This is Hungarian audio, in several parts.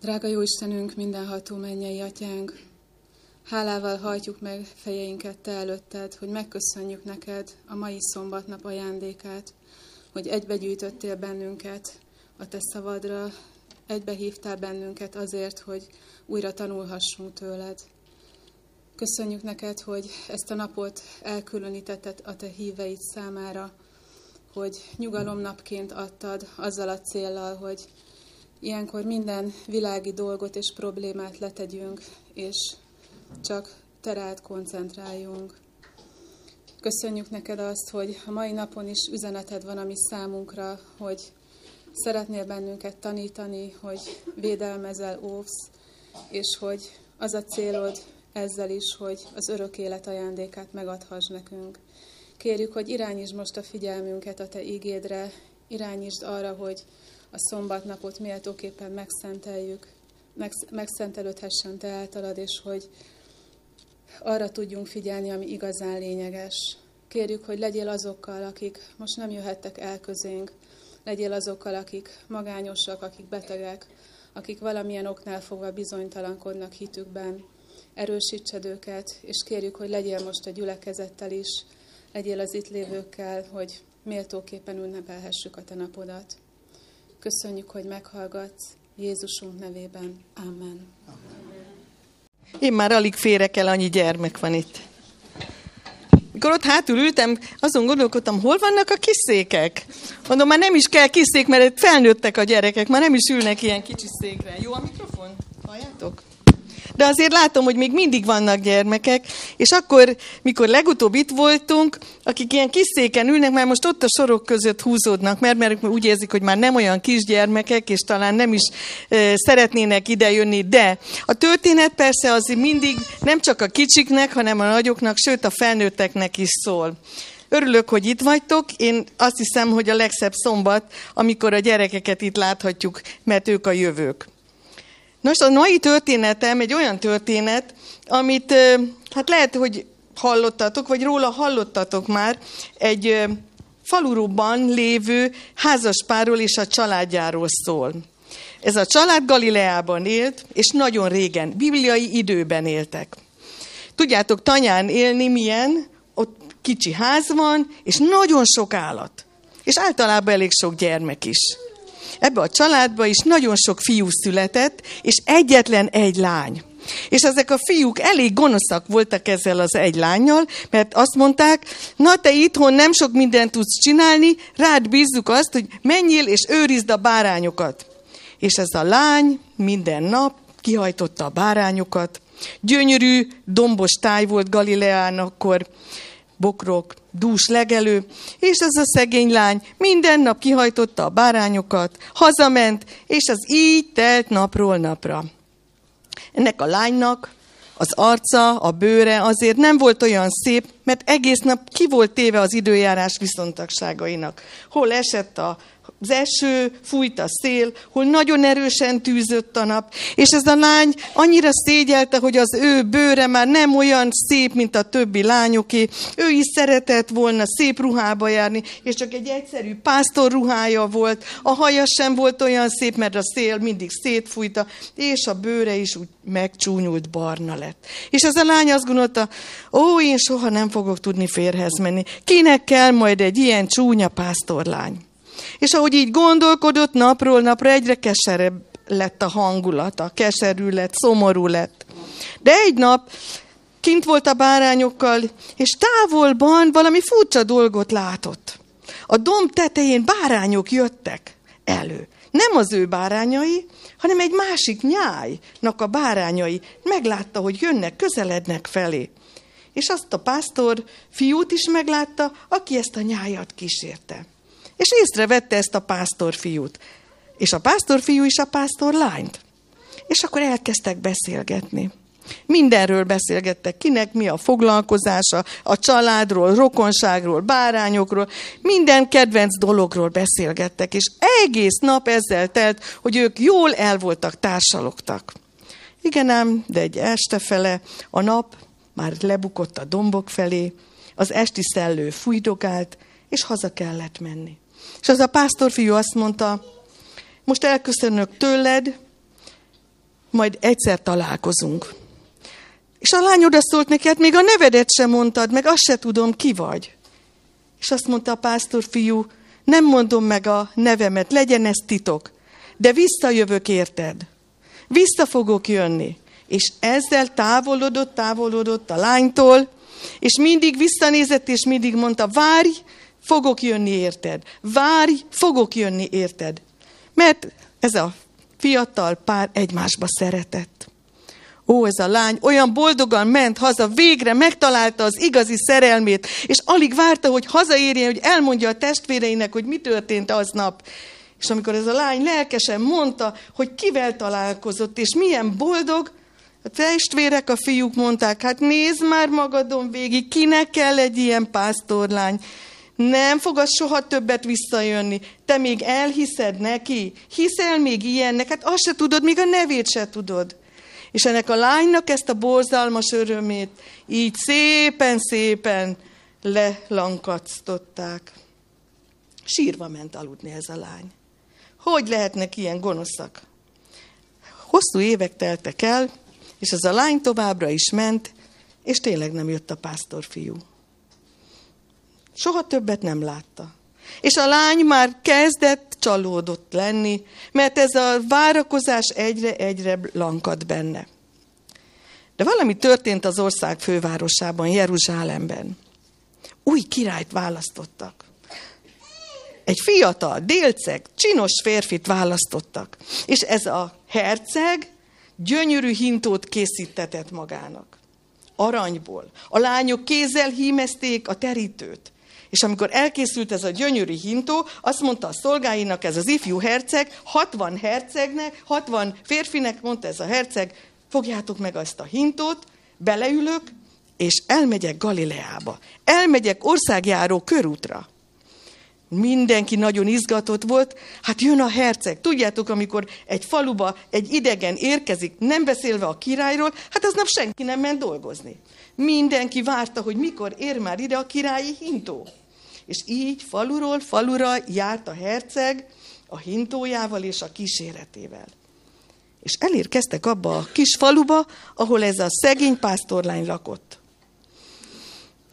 Drága jó Istenünk, mindenható mennyei atyánk, hálával hajtjuk meg fejeinket Te előtted, hogy megköszönjük neked a mai szombatnap ajándékát, hogy egybegyűjtöttél bennünket a Te szavadra, egybehívtál bennünket azért, hogy újra tanulhassunk tőled. Köszönjük neked, hogy ezt a napot elkülönítetted a Te híveid számára, hogy nyugalomnapként adtad azzal a céllal, hogy ilyenkor minden világi dolgot és problémát letegyünk, és csak terált koncentráljunk. Köszönjük neked azt, hogy a mai napon is üzeneted van a mi számunkra, hogy szeretnél bennünket tanítani, hogy védelmezel, óvsz, és hogy az a célod ezzel is, hogy az örök élet ajándékát megadhass nekünk. Kérjük, hogy irányítsd most a figyelmünket a Te ígédre, irányítsd arra, hogy a szombatnapot méltóképpen megszenteljük, megszentelődhessen Te általad, és hogy arra tudjunk figyelni, ami igazán lényeges. Kérjük, hogy legyél azokkal, akik most nem jöhettek el közénk, legyél azokkal, akik magányosak, akik betegek, akik valamilyen oknál fogva bizonytalankodnak hitükben. Erősítsed őket, és kérjük, hogy legyél most a gyülekezettel is, legyél az itt lévőkkel, hogy méltóképpen ünnepelhessük a te napodat. Köszönjük, hogy meghallgatsz. Jézusunk nevében. Amen. Én már alig férek el, annyi gyermek van itt. Mikor ott hátul ültem, azon gondolkodtam, hol vannak a kis székek? Mondom, már nem is kell kis szék, mert felnőttek a gyerekek, már nem is ülnek ilyen kicsi székre. Jó a mikrofon? Halljátok? De azért látom, hogy még mindig vannak gyermekek, és akkor, mikor legutóbb itt voltunk, akik ilyen kis széken ülnek, már most ott a sorok között húzódnak, mert, mert úgy érzik, hogy már nem olyan kisgyermekek, és talán nem is e, szeretnének idejönni, de a történet persze az mindig nem csak a kicsiknek, hanem a nagyoknak, sőt a felnőtteknek is szól. Örülök, hogy itt vagytok. Én azt hiszem, hogy a legszebb szombat, amikor a gyerekeket itt láthatjuk, mert ők a jövők. Nos, a mai történetem egy olyan történet, amit hát lehet, hogy hallottatok, vagy róla hallottatok már, egy faluróban lévő házaspárról és a családjáról szól. Ez a család Galileában élt, és nagyon régen, bibliai időben éltek. Tudjátok, tanyán élni milyen, ott kicsi ház van, és nagyon sok állat. És általában elég sok gyermek is ebbe a családba is nagyon sok fiú született, és egyetlen egy lány. És ezek a fiúk elég gonoszak voltak ezzel az egy lányjal, mert azt mondták, na te itthon nem sok mindent tudsz csinálni, rád bízzuk azt, hogy menjél és őrizd a bárányokat. És ez a lány minden nap kihajtotta a bárányokat. Gyönyörű, dombos táj volt Galileán akkor, bokrok, dús legelő, és ez a szegény lány minden nap kihajtotta a bárányokat, hazament, és az így telt napról napra. Ennek a lánynak az arca, a bőre azért nem volt olyan szép, mert egész nap ki volt téve az időjárás viszontagságainak. Hol esett a az eső, fújt a szél, hol nagyon erősen tűzött a nap, és ez a lány annyira szégyelte, hogy az ő bőre már nem olyan szép, mint a többi lányoké. Ő is szeretett volna szép ruhába járni, és csak egy egyszerű pásztor ruhája volt. A haja sem volt olyan szép, mert a szél mindig szétfújta, és a bőre is úgy megcsúnyult barna lett. És ez a lány azt gondolta, ó, én soha nem fogok tudni férhez menni. Kinek kell majd egy ilyen csúnya pásztorlány? És ahogy így gondolkodott, napról napra egyre keserebb lett a hangulata, keserű lett, szomorú lett. De egy nap kint volt a bárányokkal, és távolban valami furcsa dolgot látott. A domb tetején bárányok jöttek elő. Nem az ő bárányai, hanem egy másik nyájnak a bárányai. Meglátta, hogy jönnek, közelednek felé. És azt a pásztor fiút is meglátta, aki ezt a nyájat kísérte. És észrevette ezt a pásztorfiút. És a pásztorfiú is a pásztor lányt. És akkor elkezdtek beszélgetni. Mindenről beszélgettek, kinek mi a foglalkozása, a családról, rokonságról, bárányokról, minden kedvenc dologról beszélgettek, és egész nap ezzel telt, hogy ők jól el voltak, társalogtak. Igen ám, de egy este fele a nap már lebukott a dombok felé, az esti szellő fújdogált, és haza kellett menni. És az a pásztorfiú azt mondta, most elköszönök tőled, majd egyszer találkozunk. És a lány oda szólt neki, hát még a nevedet sem mondtad, meg azt se tudom, ki vagy. És azt mondta a pásztor fiú, nem mondom meg a nevemet, legyen ez titok, de visszajövök érted. Vissza fogok jönni. És ezzel távolodott, távolodott a lánytól, és mindig visszanézett, és mindig mondta, várj, fogok jönni érted. Várj, fogok jönni érted. Mert ez a fiatal pár egymásba szeretett. Ó, ez a lány olyan boldogan ment haza, végre megtalálta az igazi szerelmét, és alig várta, hogy hazaérjen, hogy elmondja a testvéreinek, hogy mi történt aznap. És amikor ez a lány lelkesen mondta, hogy kivel találkozott, és milyen boldog, a testvérek, a fiúk mondták, hát nézd már magadon végig, kinek kell egy ilyen pásztorlány. Nem fog az soha többet visszajönni. Te még elhiszed neki? Hiszel még ilyennek? Hát azt se tudod, még a nevét se tudod. És ennek a lánynak ezt a borzalmas örömét így szépen-szépen lelankactották. Sírva ment aludni ez a lány. Hogy lehetnek ilyen gonoszak? Hosszú évek teltek el, és ez a lány továbbra is ment, és tényleg nem jött a pásztorfiú. Soha többet nem látta. És a lány már kezdett csalódott lenni, mert ez a várakozás egyre-egyre lankad benne. De valami történt az ország fővárosában, Jeruzsálemben. Új királyt választottak. Egy fiatal, délceg, csinos férfit választottak. És ez a herceg gyönyörű hintót készítetett magának. Aranyból. A lányok kézzel hímezték a terítőt. És amikor elkészült ez a gyönyörű hintó, azt mondta a szolgáinak ez az ifjú herceg, 60 hercegnek, 60 férfinek mondta ez a herceg, fogjátok meg azt a hintót, beleülök, és elmegyek Galileába. Elmegyek országjáró körútra. Mindenki nagyon izgatott volt. Hát jön a herceg. Tudjátok, amikor egy faluba egy idegen érkezik, nem beszélve a királyról, hát aznap senki nem ment dolgozni. Mindenki várta, hogy mikor ér már ide a királyi hintó. És így faluról falura járt a herceg a hintójával és a kíséretével. És elérkeztek abba a kis faluba, ahol ez a szegény pásztorlány lakott.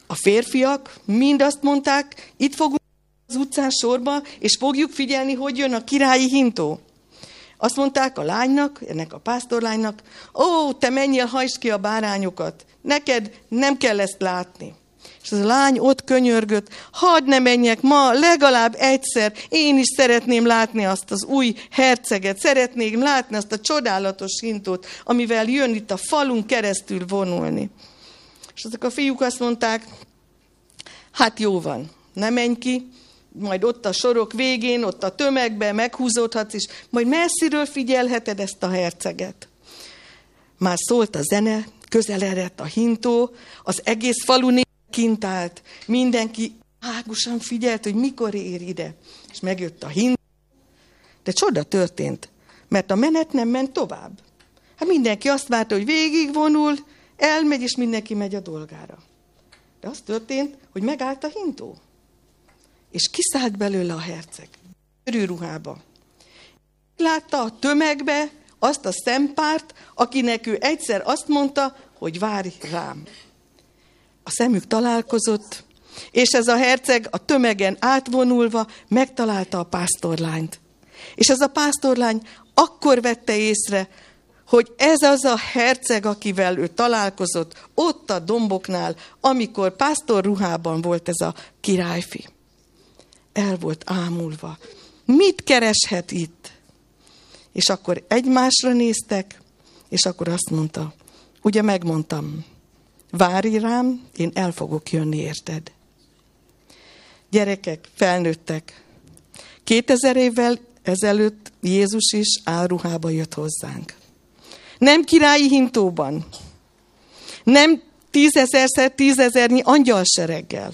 A férfiak mind azt mondták, itt fogunk az utcán sorba, és fogjuk figyelni, hogy jön a királyi hintó. Azt mondták a lánynak, ennek a pásztorlánynak, ó, te menjél, hajtsd ki a bárányokat, neked nem kell ezt látni. És az a lány ott könyörgött, hadd ne menjek ma, legalább egyszer, én is szeretném látni azt az új herceget, szeretném látni azt a csodálatos hintót, amivel jön itt a falun keresztül vonulni. És azok a fiúk azt mondták, hát jó van, ne menj ki, majd ott a sorok végén, ott a tömegben meghúzódhatsz, és majd messziről figyelheted ezt a herceget. Már szólt a zene, közeledett a hintó, az egész falu kint állt, mindenki águsan figyelt, hogy mikor ér ide. És megjött a hintó, de csoda történt, mert a menet nem ment tovább. Hát mindenki azt várta, hogy végigvonul, elmegy, és mindenki megy a dolgára. De az történt, hogy megállt a hintó és kiszállt belőle a herceg. Örülruhába. Látta a tömegbe azt a szempárt, akinek ő egyszer azt mondta, hogy várj rám. A szemük találkozott, és ez a herceg a tömegen átvonulva megtalálta a pásztorlányt. És ez a pásztorlány akkor vette észre, hogy ez az a herceg, akivel ő találkozott, ott a domboknál, amikor pásztor ruhában volt ez a királyfi el volt ámulva. Mit kereshet itt? És akkor egymásra néztek, és akkor azt mondta, ugye megmondtam, várj rám, én el fogok jönni, érted? Gyerekek, felnőttek. 2000 évvel ezelőtt Jézus is áruhába jött hozzánk. Nem királyi hintóban, nem tízezerszer tízezernyi angyalsereggel,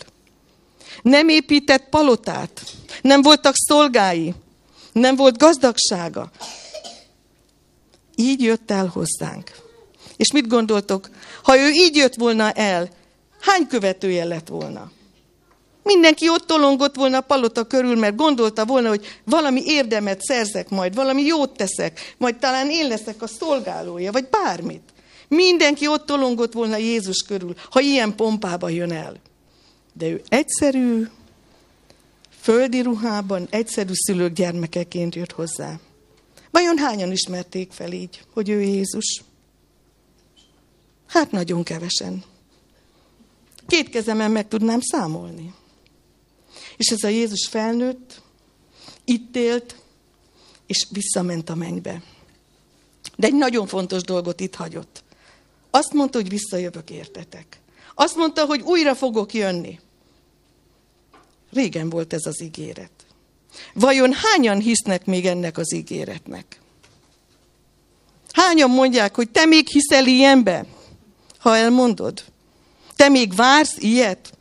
nem épített palotát, nem voltak szolgái, nem volt gazdagsága. Így jött el hozzánk. És mit gondoltok? Ha ő így jött volna el, hány követője lett volna? Mindenki ott tolongott volna a palota körül, mert gondolta volna, hogy valami érdemet szerzek majd, valami jót teszek, majd talán én leszek a szolgálója, vagy bármit. Mindenki ott tolongott volna Jézus körül, ha ilyen pompába jön el. De ő egyszerű, földi ruhában, egyszerű szülők gyermekeként jött hozzá. Vajon hányan ismerték fel így, hogy ő Jézus? Hát nagyon kevesen. Két kezemen meg tudnám számolni. És ez a Jézus felnőtt, itt élt, és visszament a mennybe. De egy nagyon fontos dolgot itt hagyott. Azt mondta, hogy visszajövök értetek. Azt mondta, hogy újra fogok jönni. Régen volt ez az ígéret. Vajon hányan hisznek még ennek az ígéretnek? Hányan mondják, hogy te még hiszel ilyenbe, ha elmondod? Te még vársz ilyet?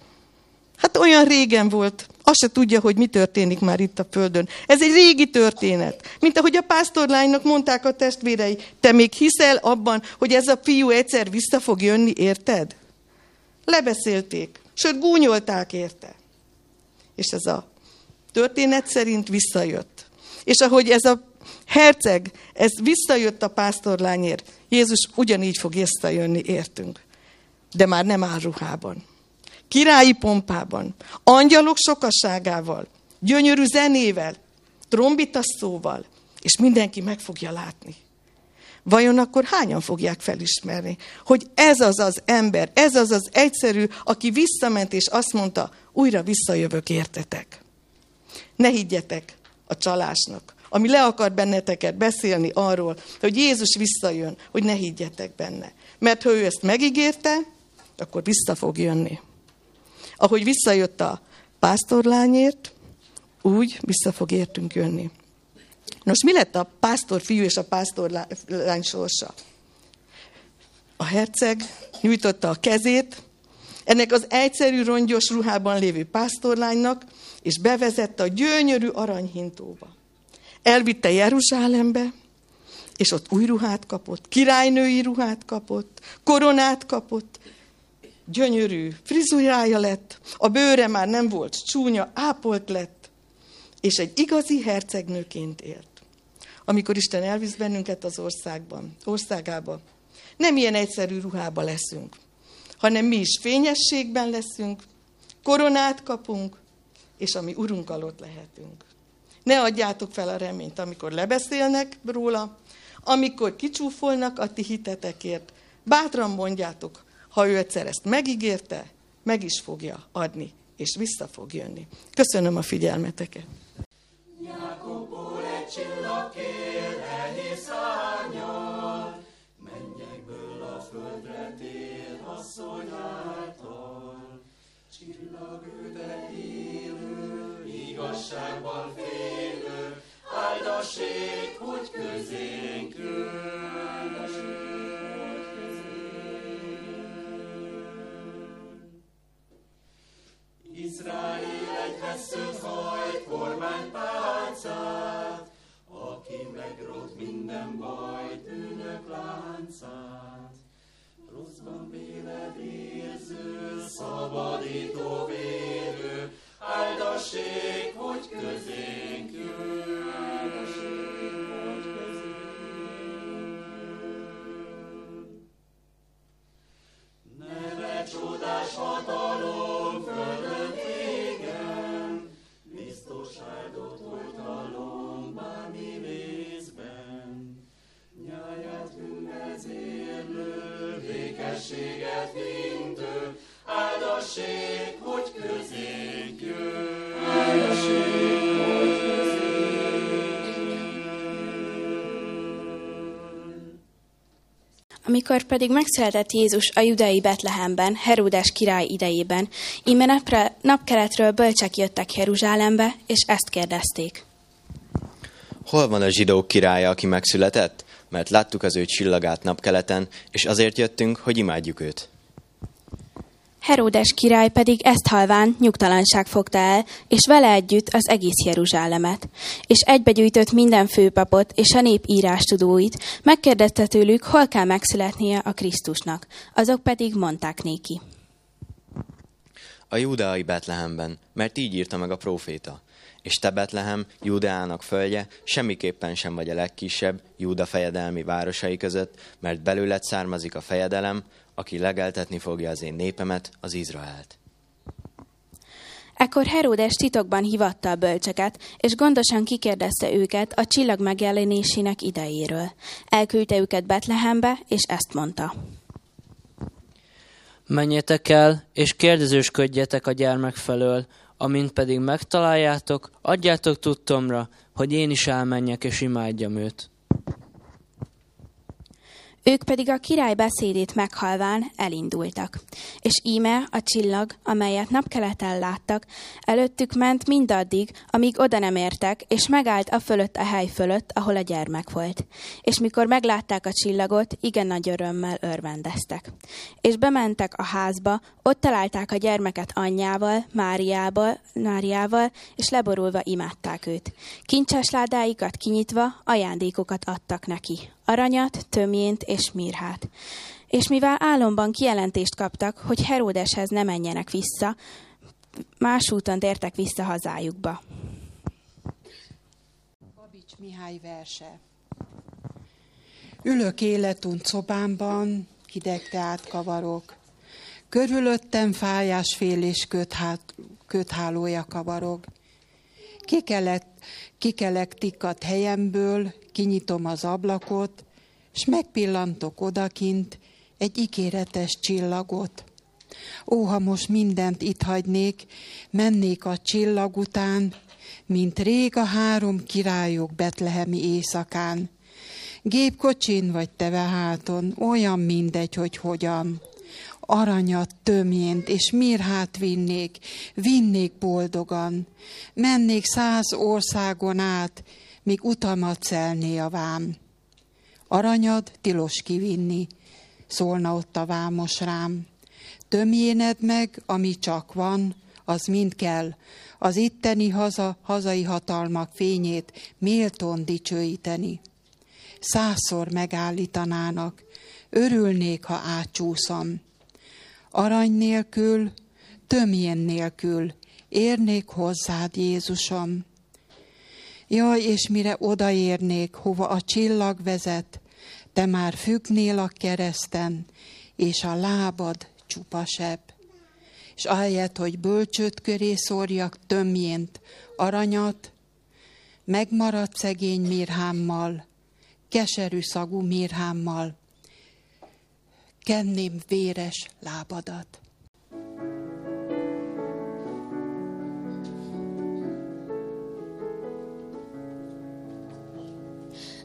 Hát olyan régen volt, azt se tudja, hogy mi történik már itt a Földön. Ez egy régi történet. Mint ahogy a pásztorlánynak mondták a testvérei, te még hiszel abban, hogy ez a fiú egyszer vissza fog jönni, érted? Lebeszélték, sőt gúnyolták érte. És ez a történet szerint visszajött. És ahogy ez a herceg, ez visszajött a pásztorlányért, Jézus ugyanígy fog visszajönni értünk. De már nem áll ruhában. Királyi pompában, angyalok sokasságával, gyönyörű zenével, trombitaszóval, és mindenki meg fogja látni. Vajon akkor hányan fogják felismerni, hogy ez az az ember, ez az az egyszerű, aki visszament és azt mondta, újra visszajövök értetek. Ne higgyetek a csalásnak, ami le akar benneteket beszélni arról, hogy Jézus visszajön, hogy ne higgyetek benne. Mert ha ő ezt megígérte, akkor vissza fog jönni. Ahogy visszajött a pásztorlányért, úgy vissza fog értünk jönni. Nos, mi lett a pásztor fiú és a pásztorlány sorsa? A herceg nyújtotta a kezét, ennek az egyszerű rongyos ruhában lévő pásztorlánynak, és bevezette a gyönyörű aranyhintóba. Elvitte Jeruzsálembe, és ott új ruhát kapott, királynői ruhát kapott, koronát kapott, gyönyörű frizurája lett, a bőre már nem volt csúnya, ápolt lett, és egy igazi hercegnőként élt. Amikor Isten elvisz bennünket az országban, országába, nem ilyen egyszerű ruhába leszünk, hanem mi is fényességben leszünk, koronát kapunk, és ami urunk alatt lehetünk. Ne adjátok fel a reményt, amikor lebeszélnek róla, amikor kicsúfolnak a ti hitetekért. Bátran mondjátok, ha ő egyszer ezt megígérte, meg is fogja adni, és vissza fog jönni. Köszönöm a figyelmeteket. Jakobból egy csillag kér, szárnyal, mennyekből a földre tér asszony által. Csillag őde élő, igazságban félő, áldaség, hogy közénk. Izrael egy veszőt hajt kormánypálcát, aki megrót minden baj bűnök láncát. Rosszban véled érző, szabadító vérő, áldaség, hogy közénk Amikor pedig megszületett Jézus a judai Betlehemben, Heródes király idejében, íme napra, napkeletről bölcsek jöttek Jeruzsálembe, és ezt kérdezték. Hol van a zsidók királya, aki megszületett? Mert láttuk az ő csillagát napkeleten, és azért jöttünk, hogy imádjuk őt. Heródes király pedig ezt halván nyugtalanság fogta el, és vele együtt az egész Jeruzsálemet. És egybegyűjtött minden főpapot és a nép írástudóit, megkérdezte tőlük, hol kell megszületnie a Krisztusnak. Azok pedig mondták néki. a júdeai Betlehemben, mert így írta meg a próféta. És te Betlehem, Júdeának földje, semmiképpen sem vagy a legkisebb Júda fejedelmi városai között, mert belőled származik a fejedelem, aki legeltetni fogja az én népemet, az Izraelt. Ekkor Heródes titokban hivatta a bölcseket, és gondosan kikérdezte őket a csillag megjelenésének idejéről. Elküldte őket Betlehembe, és ezt mondta. Menjetek el, és kérdezősködjetek a gyermek felől, amint pedig megtaláljátok, adjátok tudtomra, hogy én is elmenjek és imádjam őt. Ők pedig a király beszédét meghalván elindultak. És íme a csillag, amelyet napkeleten láttak, előttük ment mindaddig, amíg oda nem értek, és megállt a fölött a hely fölött, ahol a gyermek volt. És mikor meglátták a csillagot, igen nagy örömmel örvendeztek. És bementek a házba, ott találták a gyermeket anyjával, Máriával, Máriával, és leborulva imádták őt. Kincses ládáikat kinyitva ajándékokat adtak neki aranyat, tömjént és mirhát. És mivel álomban kijelentést kaptak, hogy Heródeshez ne menjenek vissza, más úton tértek vissza hazájukba. Babics Mihály verse. Ülök életunt szobámban, hideg teát kavarok. Körülöttem fájás fél és köthálója kavarog. Kikelek, kikelek tikkat helyemből, kinyitom az ablakot, és megpillantok odakint egy íkéretes csillagot. Ó, ha most mindent itt hagynék, mennék a csillag után, mint rég a három királyok betlehemi éjszakán. Gépkocsin vagy teveháton, olyan mindegy, hogy hogyan. Aranyat, tömjént és mirhát vinnék, vinnék boldogan. Mennék száz országon át, míg utamat szelné a vám. Aranyad tilos kivinni, szólna ott a vámos rám. Tömjéned meg, ami csak van, az mind kell, az itteni haza, hazai hatalmak fényét méltón dicsőíteni. Százszor megállítanának, örülnék, ha átcsúszom. Arany nélkül, tömjén nélkül, érnék hozzád, Jézusom. Jaj, és mire odaérnék, hova a csillag vezet, te már függnél a kereszten, és a lábad csupa sebb. És ahelyett, hogy bölcsőt köré szórjak tömjént, aranyat, megmaradt szegény mirhámmal, keserű szagú mirhámmal, kenném véres lábadat.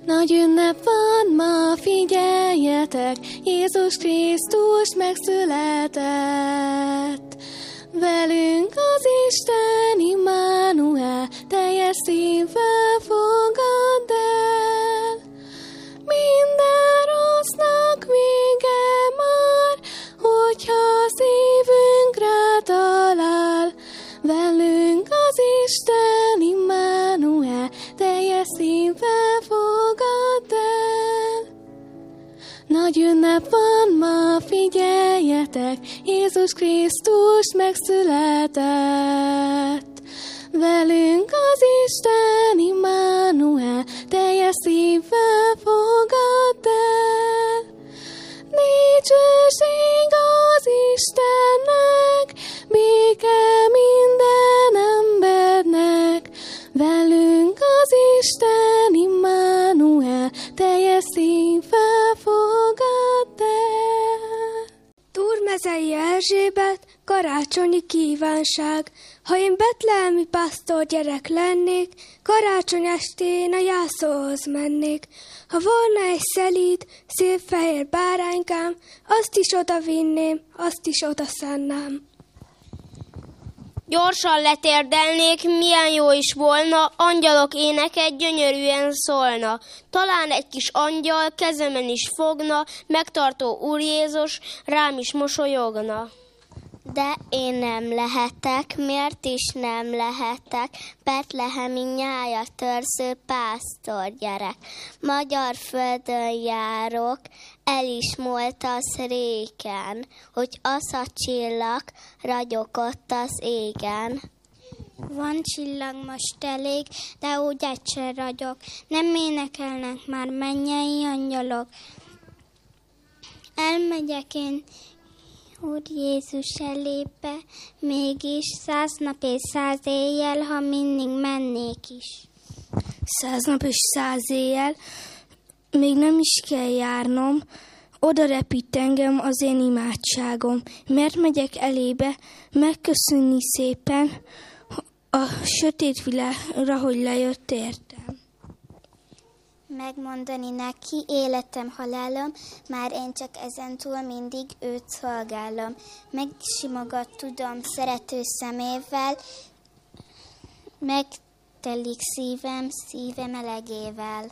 Nagy ünnep van ma, figyeljetek, Jézus Krisztus megszületett. Velünk az Isten Immanuel, teljes szívvel fogad el. Minden rossznak vége hogyha szívünk rá talál. Velünk az Isten Immanuel, teljes szívvel fogad el. Nagy ünnep van ma, figyeljetek, Jézus Krisztus megszületett. Velünk az Isten Immanuel, teljes szívvel fogad el. Dicsőség kívánság. Ha én betlehemi pásztor gyerek lennék, karácsony estén a jászóhoz mennék. Ha volna egy szelíd, szép fehér báránykám, azt is oda vinném, azt is oda szánnám. Gyorsan letérdelnék, milyen jó is volna, angyalok éneket gyönyörűen szólna. Talán egy kis angyal kezemen is fogna, megtartó Úr Jézus rám is mosolyogna. De én nem lehetek, miért is nem lehetek? Betlehemi nyája törző pásztor gyerek. Magyar földön járok, el is múlt az réken, hogy az a csillag ragyogott az égen. Van csillag most elég, de úgy egyszer ragyog. Nem énekelnek már mennyei angyalok. Elmegyek én Úr Jézus elébe, mégis száz nap és száz éjjel, ha mindig mennék is. Száz nap és száz éjjel, még nem is kell járnom, oda repít engem az én imádságom. Mert megyek elébe, megköszönni szépen a sötét világra, hogy lejött értem. Megmondani neki életem, halálom, már én csak ezen túl mindig őt szolgálom. Megsimogat tudom szerető szemével, megtelik szívem, szíve melegével.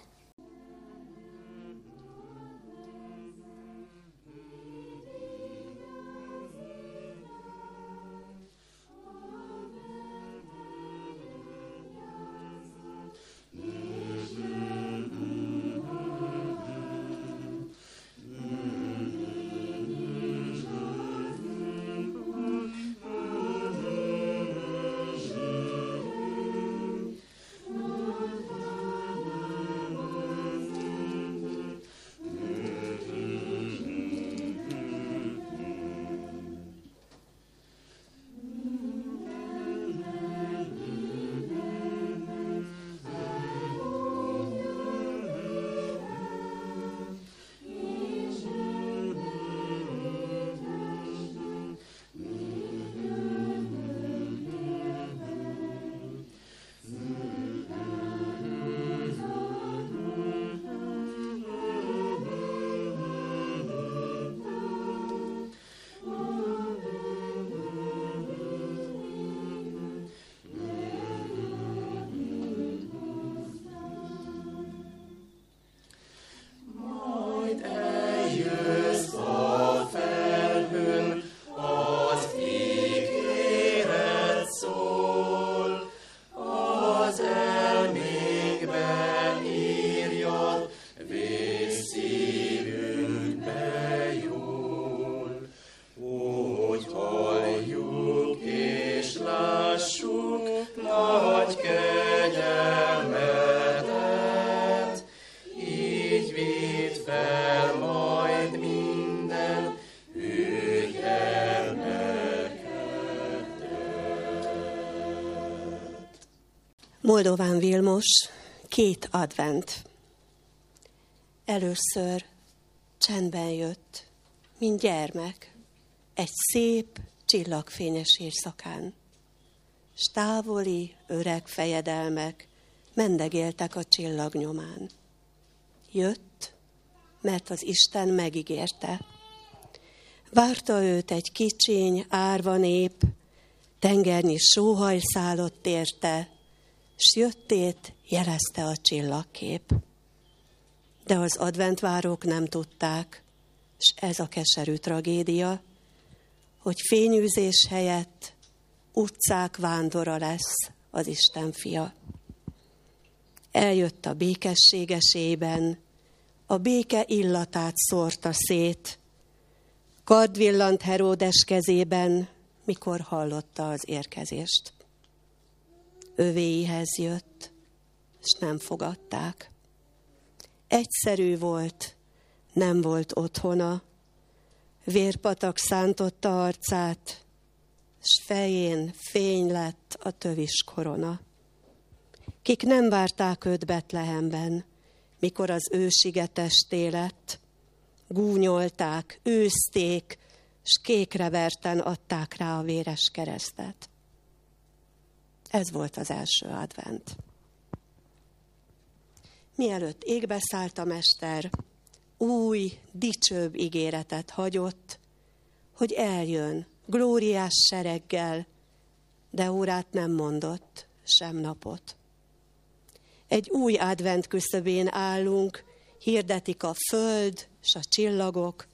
Moldován Vilmos, két advent. Először csendben jött, mint gyermek, egy szép, csillagfényes éjszakán. S távoli, öreg fejedelmek mendegéltek a csillagnyomán. Jött, mert az Isten megígérte. Várta őt egy kicsiny, árva nép, tengernyi sóhaj szállott érte, s jöttét jelezte a csillagkép. De az adventvárók nem tudták, s ez a keserű tragédia, hogy fényűzés helyett utcák vándora lesz az Isten fia. Eljött a békességesében, a béke illatát szórta szét, kard villant Heródes kezében, mikor hallotta az érkezést. Övéihez jött, és nem fogadták. Egyszerű volt, nem volt otthona, vérpatak szántotta arcát, s fején fény lett a tövis korona. Kik nem várták őt Betlehemben, mikor az ősigetesté lett, gúnyolták, őzték, s kékre verten adták rá a véres keresztet. Ez volt az első advent. Mielőtt égbe szállt a mester, új, dicsőbb ígéretet hagyott, hogy eljön glóriás sereggel, de órát nem mondott, sem napot. Egy új advent küszöbén állunk, hirdetik a föld s a csillagok,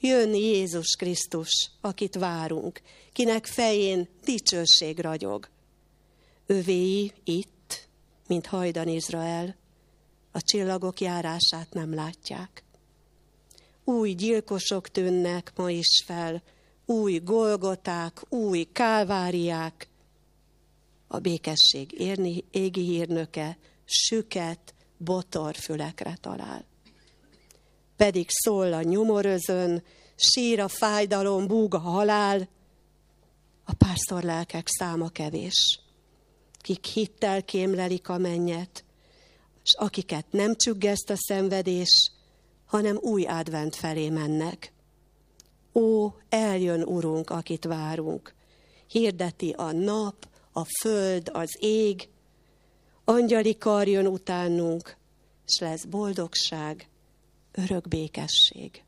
Jön Jézus Krisztus, akit várunk, kinek fején dicsőség ragyog. Övéi itt, mint hajdan Izrael, a csillagok járását nem látják. Új gyilkosok tűnnek ma is fel, új golgoták, új kálváriák. A békesség érni, égi hírnöke süket, botorfülekre talál. Pedig szól a nyomorözön, sír a fájdalom, búg a halál, a pásztor lelkek száma kevés, kik hittel kémlelik a mennyet, és akiket nem csüggeszt a szenvedés, hanem új advent felé mennek. Ó, eljön, Urunk, akit várunk. Hirdeti a nap, a föld, az ég. Angyali kar jön utánunk, és lesz boldogság, örök békesség.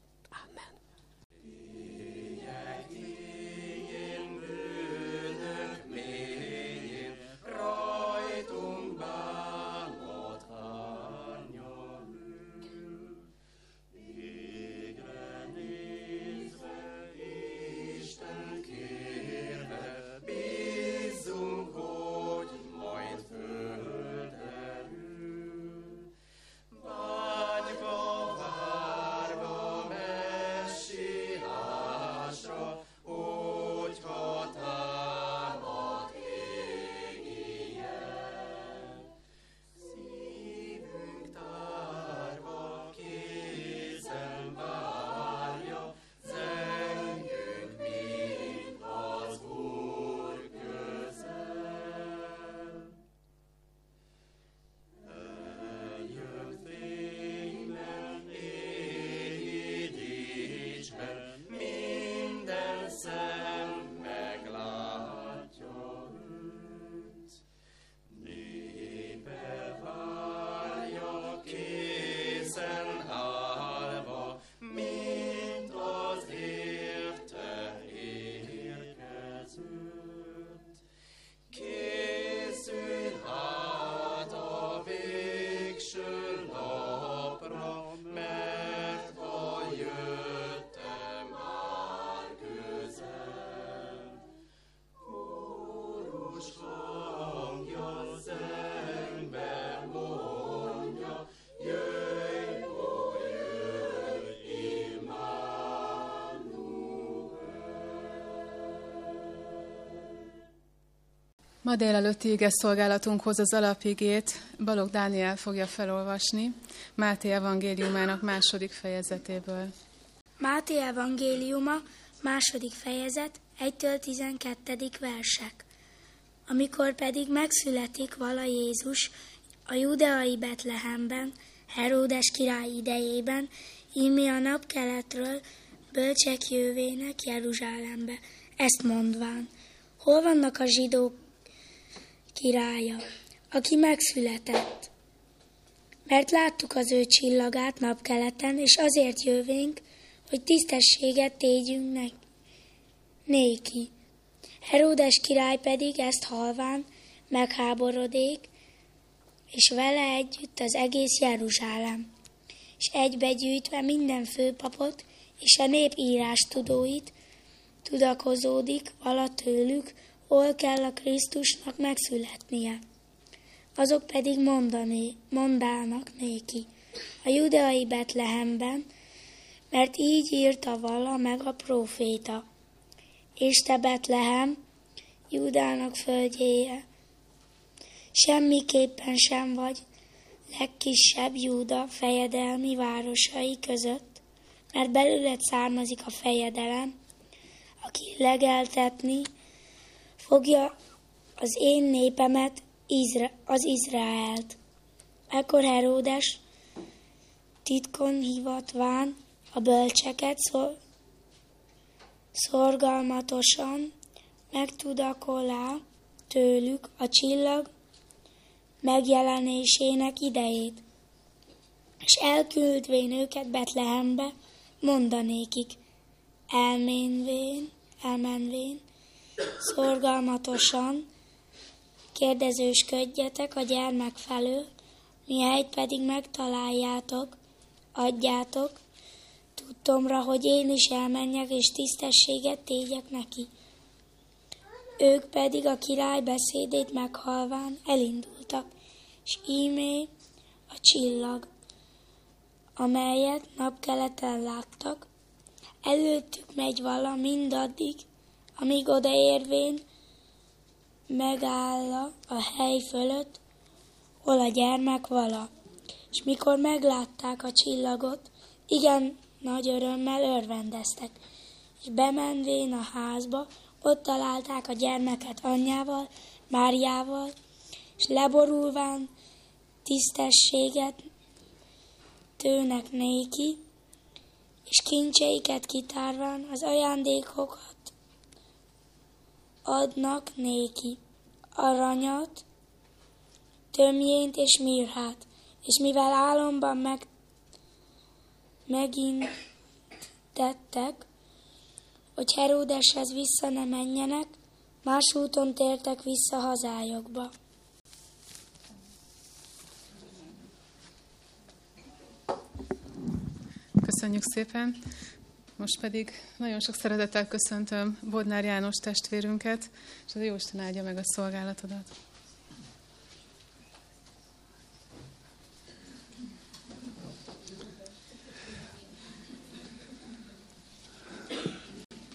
Ma délelőtti ége szolgálatunkhoz az alapigét Balog Dániel fogja felolvasni Máté evangéliumának második fejezetéből. Máté evangéliuma, második fejezet, 1-től 12. versek. Amikor pedig megszületik vala Jézus a judeai Betlehemben, Heródes király idejében, ími a napkeletről bölcsek jövének Jeruzsálembe, ezt mondván. Hol vannak a zsidók királya, aki megszületett. Mert láttuk az ő csillagát napkeleten, és azért jövénk, hogy tisztességet tégyünk ne- néki. Heródes király pedig ezt halván megháborodék, és vele együtt az egész Jeruzsálem, és egybegyűjtve minden főpapot és a nép írás tudóit, tudakozódik vala tőlük, hol kell a Krisztusnak megszületnie. Azok pedig mondani, mondának néki, a judeai Betlehemben, mert így írta vala meg a próféta. És te Betlehem, Judának földjéje, semmiképpen sem vagy legkisebb Júda fejedelmi városai között, mert belőled származik a fejedelem, aki legeltetni fogja az én népemet, Izra- az Izraelt. Ekkor Heródes titkon hivatván a bölcseket szor- szorgalmatosan megtudakolá tőlük a csillag megjelenésének idejét, és elküldvén őket Betlehembe, mondanékik, elménvén, elmenvén, szorgalmatosan kérdezősködjetek a gyermek felől, mihelyt pedig megtaláljátok, adjátok, tudtomra, hogy én is elmenjek és tisztességet tégyek neki. Ők pedig a király beszédét meghalván elindultak, és ímé a csillag, amelyet napkeleten láttak, előttük megy vala mindaddig, amíg odaérvén megáll a hely fölött, hol a gyermek vala. És mikor meglátták a csillagot, igen nagy örömmel örvendeztek, és bemenvén a házba, ott találták a gyermeket anyjával, Máriával, és leborulván tisztességet tőnek néki, és kincseiket kitárván az ajándékokat adnak néki, aranyat, tömjént és mirhát, és mivel álomban meg, megint tettek, hogy Heródeshez vissza ne menjenek, más úton tértek vissza hazájukba. Köszönjük szépen! Most pedig nagyon sok szeretettel köszöntöm Bodnár János testvérünket, és az Jóisten áldja meg a szolgálatodat.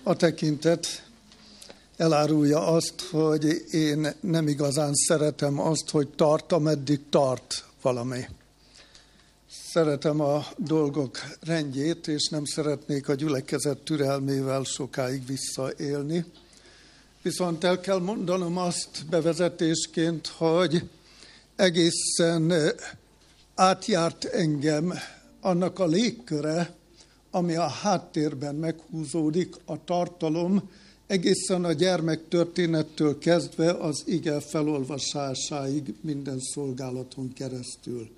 A tekintet elárulja azt, hogy én nem igazán szeretem azt, hogy tart, ameddig tart valami. Szeretem a dolgok rendjét, és nem szeretnék a gyülekezet türelmével sokáig visszaélni. Viszont el kell mondanom azt bevezetésként, hogy egészen átjárt engem annak a légköre, ami a háttérben meghúzódik, a tartalom, egészen a gyermek történettől kezdve az ige felolvasásáig minden szolgálaton keresztül.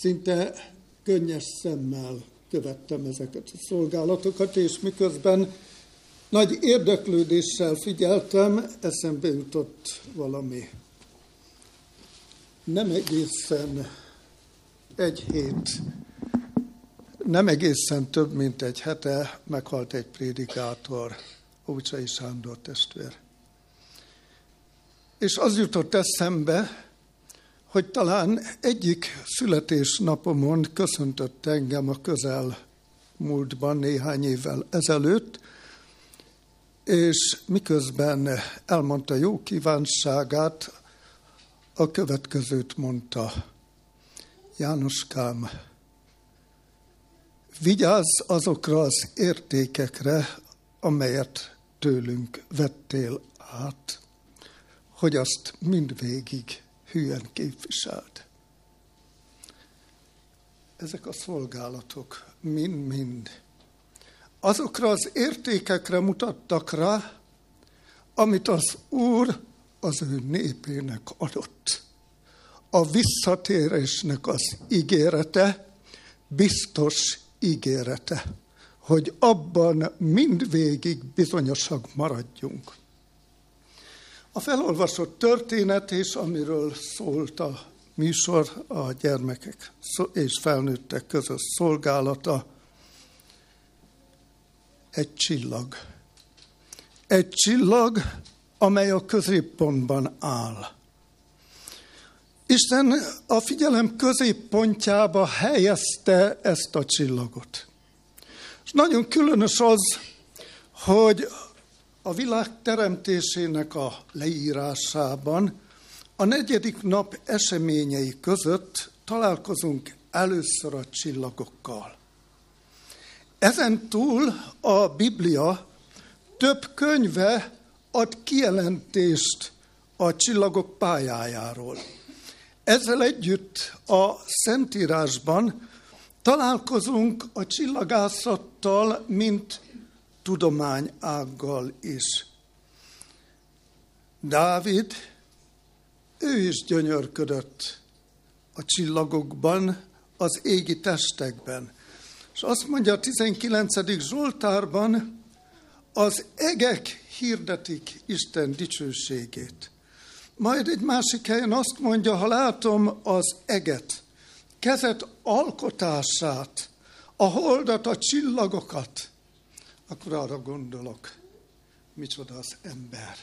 Szinte könnyes szemmel követtem ezeket a szolgálatokat, és miközben nagy érdeklődéssel figyeltem, eszembe jutott valami. Nem egészen egy hét, nem egészen több, mint egy hete meghalt egy prédikátor, Ócsai Sándor testvér. És az jutott eszembe, hogy talán egyik születésnapomon köszöntött engem a közel múltban néhány évvel ezelőtt, és miközben elmondta jó kívánságát, a következőt mondta. Jánoskám, vigyázz azokra az értékekre, amelyet tőlünk vettél át, hogy azt mindvégig hülyen képviselt. Ezek a szolgálatok mind-mind azokra az értékekre mutattak rá, amit az Úr az ő népének adott. A visszatérésnek az ígérete, biztos ígérete, hogy abban mindvégig bizonyosak maradjunk. A felolvasott történet és amiről szólt a műsor a gyermekek és felnőttek között szolgálata, egy csillag. Egy csillag, amely a középpontban áll. Isten a figyelem középpontjába helyezte ezt a csillagot. És nagyon különös az, hogy a világ teremtésének a leírásában a negyedik nap eseményei között találkozunk először a csillagokkal. Ezen túl a Biblia több könyve ad kijelentést a csillagok pályájáról. Ezzel együtt a Szentírásban találkozunk a csillagászattal, mint tudományággal is. Dávid, ő is gyönyörködött a csillagokban, az égi testekben. És azt mondja a 19. Zsoltárban, az egek hirdetik Isten dicsőségét. Majd egy másik helyen azt mondja, ha látom az eget, kezet alkotását, a holdat, a csillagokat, akkor arra gondolok, micsoda az ember,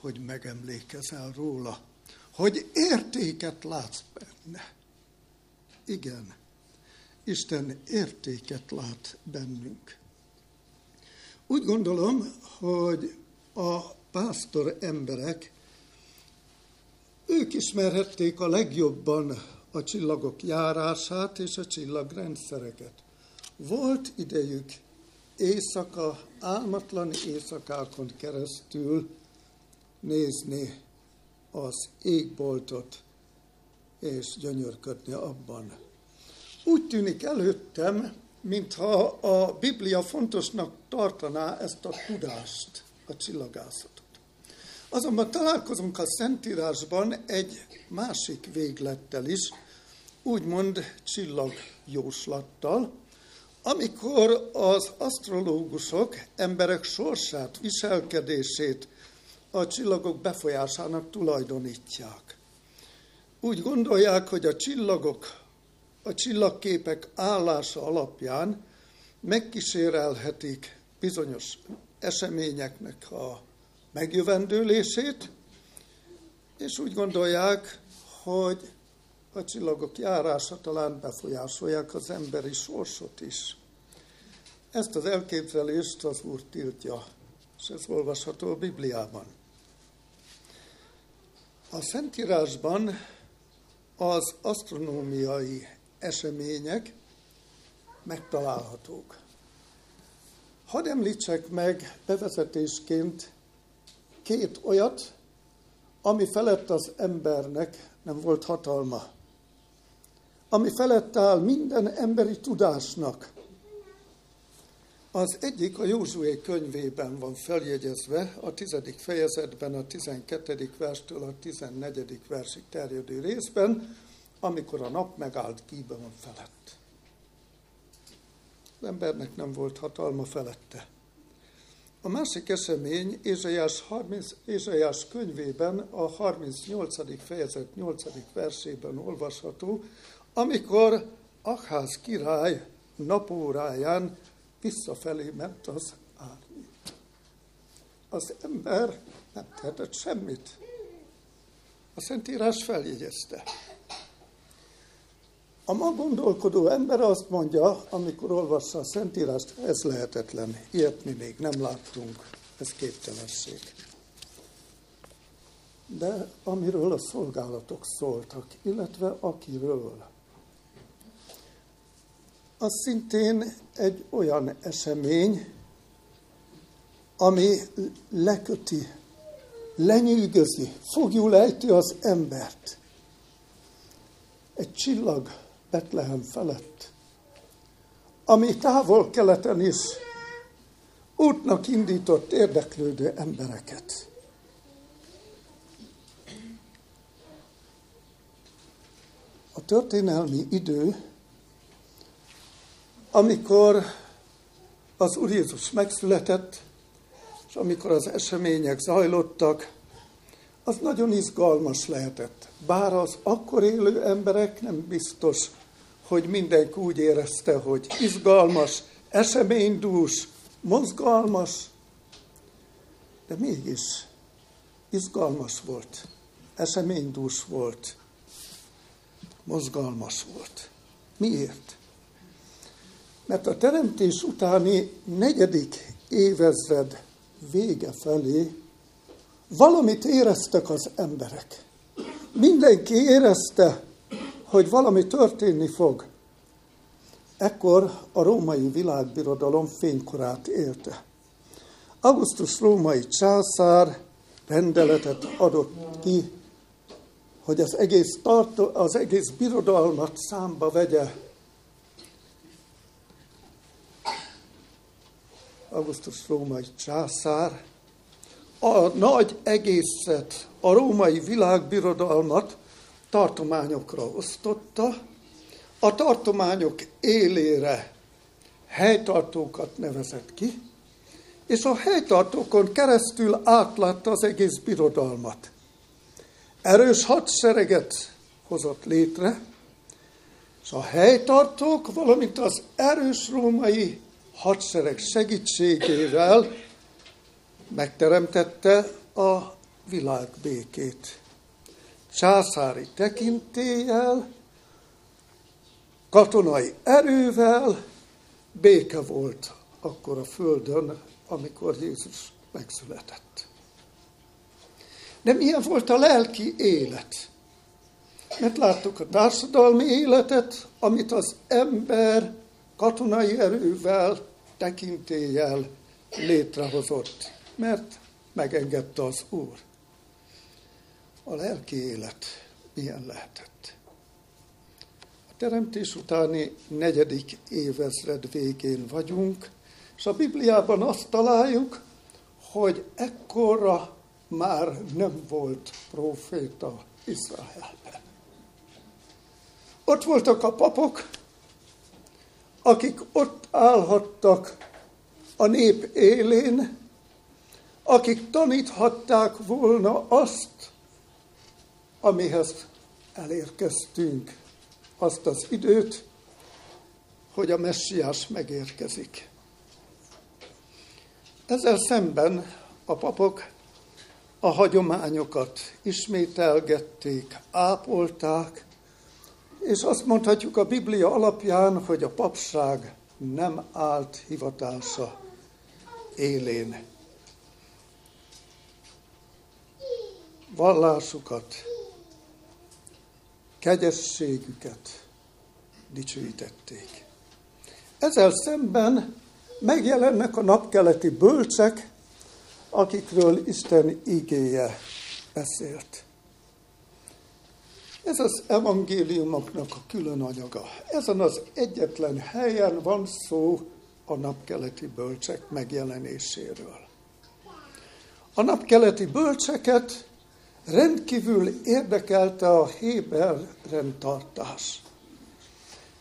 hogy megemlékezel róla, hogy értéket látsz benne. Igen, Isten értéket lát bennünk. Úgy gondolom, hogy a pásztor emberek, ők ismerhették a legjobban a csillagok járását és a csillagrendszereket. Volt idejük éjszaka, álmatlan éjszakákon keresztül nézni az égboltot és gyönyörködni abban. Úgy tűnik előttem, mintha a Biblia fontosnak tartaná ezt a tudást, a csillagászatot. Azonban találkozunk a Szentírásban egy másik véglettel is, úgymond csillagjóslattal, amikor az asztrológusok emberek sorsát, viselkedését a csillagok befolyásának tulajdonítják. Úgy gondolják, hogy a csillagok, a csillagképek állása alapján megkísérelhetik bizonyos eseményeknek a megjövendőlését, és úgy gondolják, hogy a csillagok járása talán befolyásolják az emberi sorsot is. Ezt az elképzelést az Úr tiltja, és ez olvasható a Bibliában. A Szentírásban az asztronómiai események megtalálhatók. Hadd említsek meg bevezetésként két olyat, ami felett az embernek nem volt hatalma. Ami felett áll minden emberi tudásnak. Az egyik a Józsué könyvében van feljegyezve, a tizedik fejezetben, a tizenkettedik verstől a tizennegyedik versig terjedő részben, amikor a nap megállt Gíbeon felett. Az embernek nem volt hatalma felette. A másik esemény Ézsaiás, 30, Ézsaiás könyvében, a 38. fejezet 8. versében olvasható, amikor Akház király napóráján visszafelé ment az árny. Az ember nem tehetett semmit. A Szentírás feljegyezte. A ma gondolkodó ember azt mondja, amikor olvassa a Szentírást, ez lehetetlen, ilyet mi még nem láttunk, ez képtelenség. De amiről a szolgálatok szóltak, illetve akiről, az szintén egy olyan esemény, ami leköti, lenyűgözi, fogjul ejti az embert. Egy csillag Betlehem felett, ami távol-keleten is útnak indított érdeklődő embereket. A történelmi idő, amikor az Úr Jézus megszületett, és amikor az események zajlottak, az nagyon izgalmas lehetett. Bár az akkor élő emberek nem biztos, hogy mindenki úgy érezte, hogy izgalmas, eseménydús, mozgalmas, de mégis izgalmas volt, eseménydús volt, mozgalmas volt. Miért? Mert a teremtés utáni negyedik évezred vége felé Valamit éreztek az emberek. Mindenki érezte, hogy valami történni fog. Ekkor a római világbirodalom fénykorát élte. Augustus római császár rendeletet adott ki, hogy az egész, tartó, az egész birodalmat számba vegye. Augustus római császár a nagy egészet, a római világbirodalmat tartományokra osztotta, a tartományok élére helytartókat nevezett ki, és a helytartókon keresztül átlátta az egész birodalmat. Erős hadsereget hozott létre, És a helytartók, valamint az erős római hadsereg segítségével megteremtette a világbékét. Császári tekintéllyel, katonai erővel béke volt akkor a Földön, amikor Jézus megszületett. De milyen volt a lelki élet? Mert láttuk a társadalmi életet, amit az ember katonai erővel, tekintéllyel létrehozott, mert megengedte az Úr. A lelki élet milyen lehetett? A teremtés utáni negyedik évezred végén vagyunk, és a Bibliában azt találjuk, hogy ekkora már nem volt proféta Izraelben. Ott voltak a papok, akik ott állhattak a nép élén, akik taníthatták volna azt, amihez elérkeztünk, azt az időt, hogy a messiás megérkezik. Ezzel szemben a papok a hagyományokat ismételgették, ápolták, és azt mondhatjuk a Biblia alapján, hogy a papság nem állt hivatása élén. Vallásukat, kegyességüket dicsőítették. Ezzel szemben megjelennek a napkeleti bölcsek, akikről Isten igéje beszélt. Ez az evangéliumoknak a külön anyaga. Ezen az egyetlen helyen van szó a napkeleti bölcsek megjelenéséről. A napkeleti bölcseket rendkívül érdekelte a Héber rendtartás.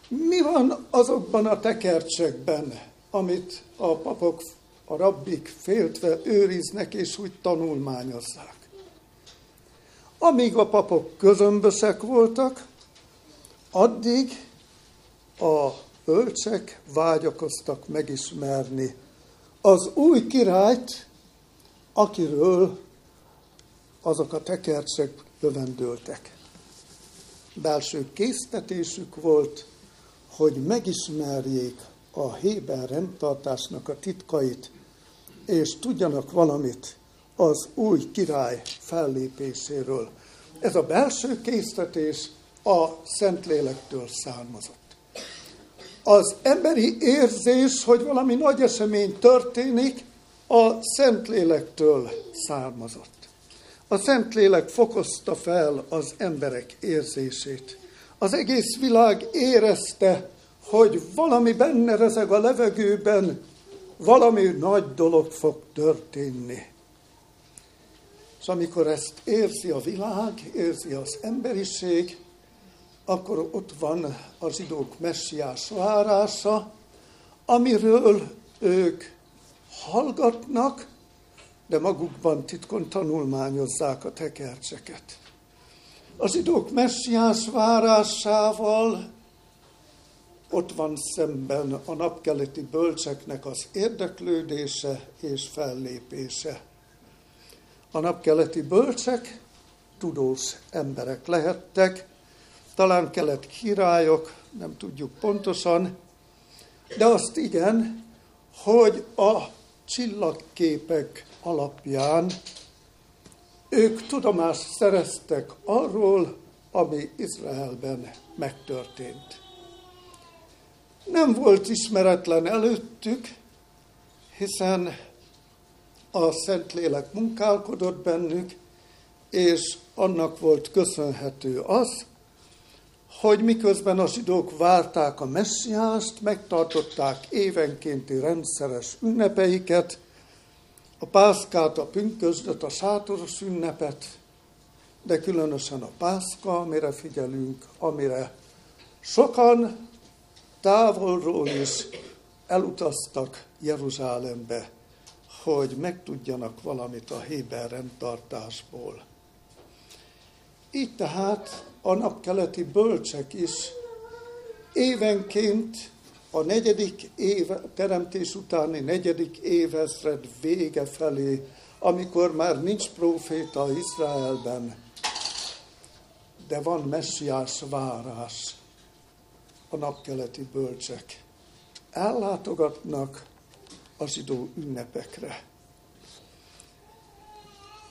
Mi van azokban a tekercsekben, amit a papok, a rabbik féltve őriznek és úgy tanulmányozzák? Amíg a papok közömbösek voltak, addig a bölcsek vágyakoztak megismerni az új királyt, akiről azok a tekercsek jövendőltek. Belső késztetésük volt, hogy megismerjék a Héber rendtartásnak a titkait, és tudjanak valamit az új király fellépéséről. Ez a belső késztetés a Szentlélektől származott. Az emberi érzés, hogy valami nagy esemény történik, a Szentlélektől származott. A Szentlélek fokozta fel az emberek érzését. Az egész világ érezte, hogy valami benne rezeg a levegőben, valami nagy dolog fog történni. És amikor ezt érzi a világ, érzi az emberiség, akkor ott van a zsidók messiás várása, amiről ők hallgatnak, de magukban titkon tanulmányozzák a tekercseket. A zsidók messiás várásával ott van szemben a napkeleti bölcseknek az érdeklődése és fellépése. A napkeleti bölcsek tudós emberek lehettek, talán kelet királyok, nem tudjuk pontosan, de azt igen, hogy a csillagképek alapján ők tudomást szereztek arról, ami Izraelben megtörtént. Nem volt ismeretlen előttük, hiszen a Szentlélek munkálkodott bennük, és annak volt köszönhető az, hogy miközben a zsidók várták a messiást, megtartották évenkénti rendszeres ünnepeiket, a pászkát, a pünkösdöt, a sátoros ünnepet, de különösen a pászka, amire figyelünk, amire sokan távolról is elutaztak Jeruzsálembe, hogy megtudjanak valamit a Héber rendtartásból. Így tehát a napkeleti bölcsek is Évenként a negyedik éve, teremtés utáni negyedik évezred vége felé, amikor már nincs proféta Izraelben, de van messiás várás, a napkeleti bölcsek ellátogatnak a zsidó ünnepekre.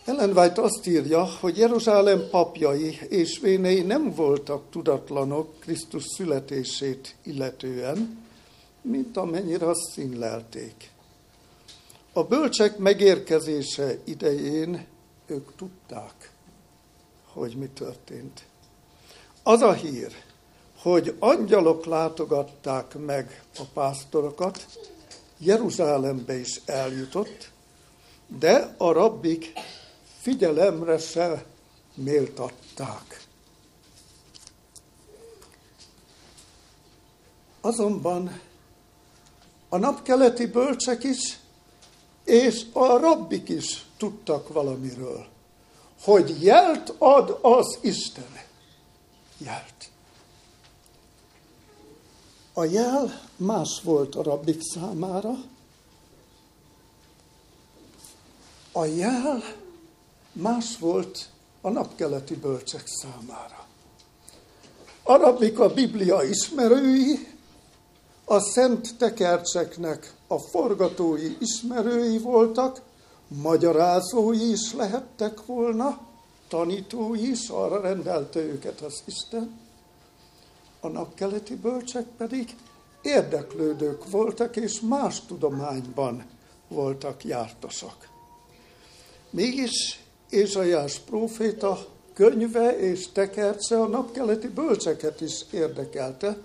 Ellen White azt írja, hogy Jeruzsálem papjai és vénei nem voltak tudatlanok Krisztus születését illetően, mint amennyire azt színlelték. A bölcsek megérkezése idején ők tudták, hogy mi történt. Az a hír, hogy angyalok látogatták meg a pásztorokat, Jeruzsálembe is eljutott, de a rabbik figyelemre se méltatták. Azonban a napkeleti bölcsek is, és a rabbik is tudtak valamiről, hogy jelt ad az Isten. Jelt. A jel más volt a rabbik számára. A jel más volt a napkeleti bölcsek számára. A rabbik a Biblia ismerői, a szent tekercseknek a forgatói ismerői voltak, magyarázói is lehettek volna, tanítói is, arra rendelte őket az Isten. A napkeleti bölcsek pedig érdeklődők voltak, és más tudományban voltak jártosak. Mégis Ézsaiás próféta könyve és tekerce a napkeleti bölcseket is érdekelte.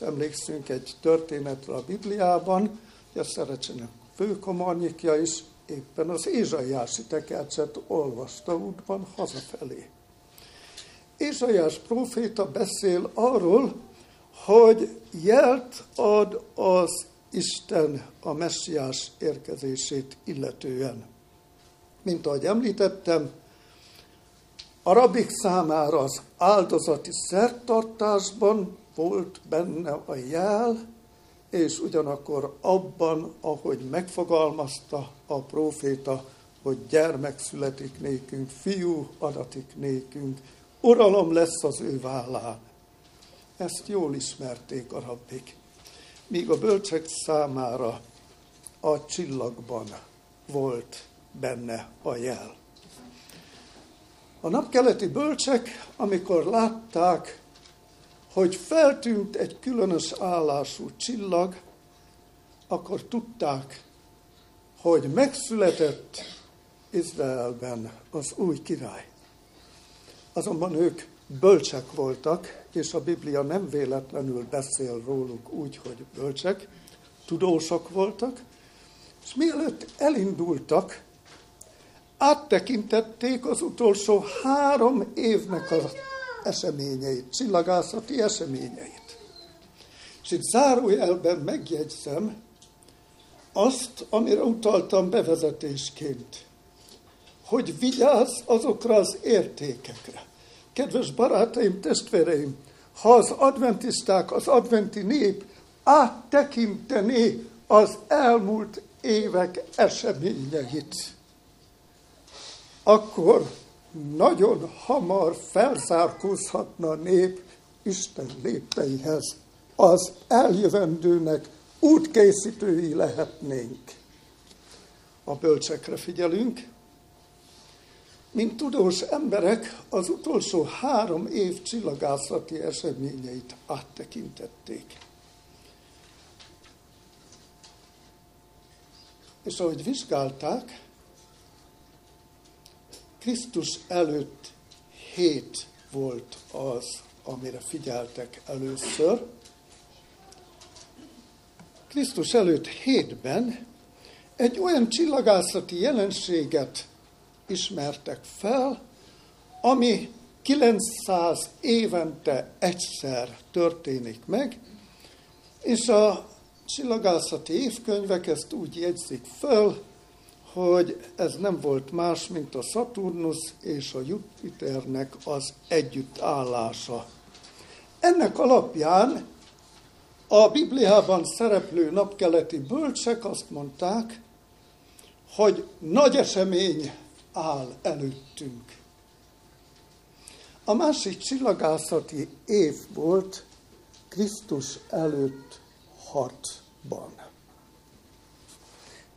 Emlékszünk egy történetre a Bibliában, hogy a Szerecsenek főkamarnyikja is éppen az Ézsaiási tekercset olvasta útban hazafelé. Ézsaiás próféta beszél arról, hogy jelt ad az Isten a messiás érkezését illetően. Mint ahogy említettem, a rabik számára az áldozati szertartásban volt benne a jel, és ugyanakkor abban, ahogy megfogalmazta a próféta, hogy gyermek születik nékünk, fiú adatik nékünk, uralom lesz az ő vállán. Ezt jól ismerték a rabbik. Míg a bölcsek számára a csillagban volt benne a jel. A napkeleti bölcsek, amikor látták, hogy feltűnt egy különös állású csillag, akkor tudták, hogy megszületett Izraelben az új király. Azonban ők bölcsek voltak, és a Biblia nem véletlenül beszél róluk úgy, hogy bölcsek, tudósok voltak, és mielőtt elindultak, áttekintették az utolsó három évnek az eseményeit, csillagászati eseményeit. És itt zárójelben megjegyzem azt, amire utaltam bevezetésként, hogy vigyázz azokra az értékekre. Kedves barátaim, testvéreim, ha az adventisták, az adventi nép áttekintené az elmúlt évek eseményeit, akkor nagyon hamar felzárkózhatna a nép Isten lépteihez. Az eljövendőnek útkészítői lehetnénk. A bölcsekre figyelünk, mint tudós emberek az utolsó három év csillagászati eseményeit áttekintették. És ahogy vizsgálták, Krisztus előtt hét volt az, amire figyeltek először. Krisztus előtt hétben egy olyan csillagászati jelenséget ismertek fel, ami 900 évente egyszer történik meg, és a csillagászati évkönyvek ezt úgy jegyzik föl, hogy ez nem volt más, mint a Saturnus és a Jupiternek az együttállása. Ennek alapján A Bibliában szereplő napkeleti bölcsek azt mondták, hogy nagy esemény áll előttünk. A másik csillagászati év volt Krisztus előtt hatban.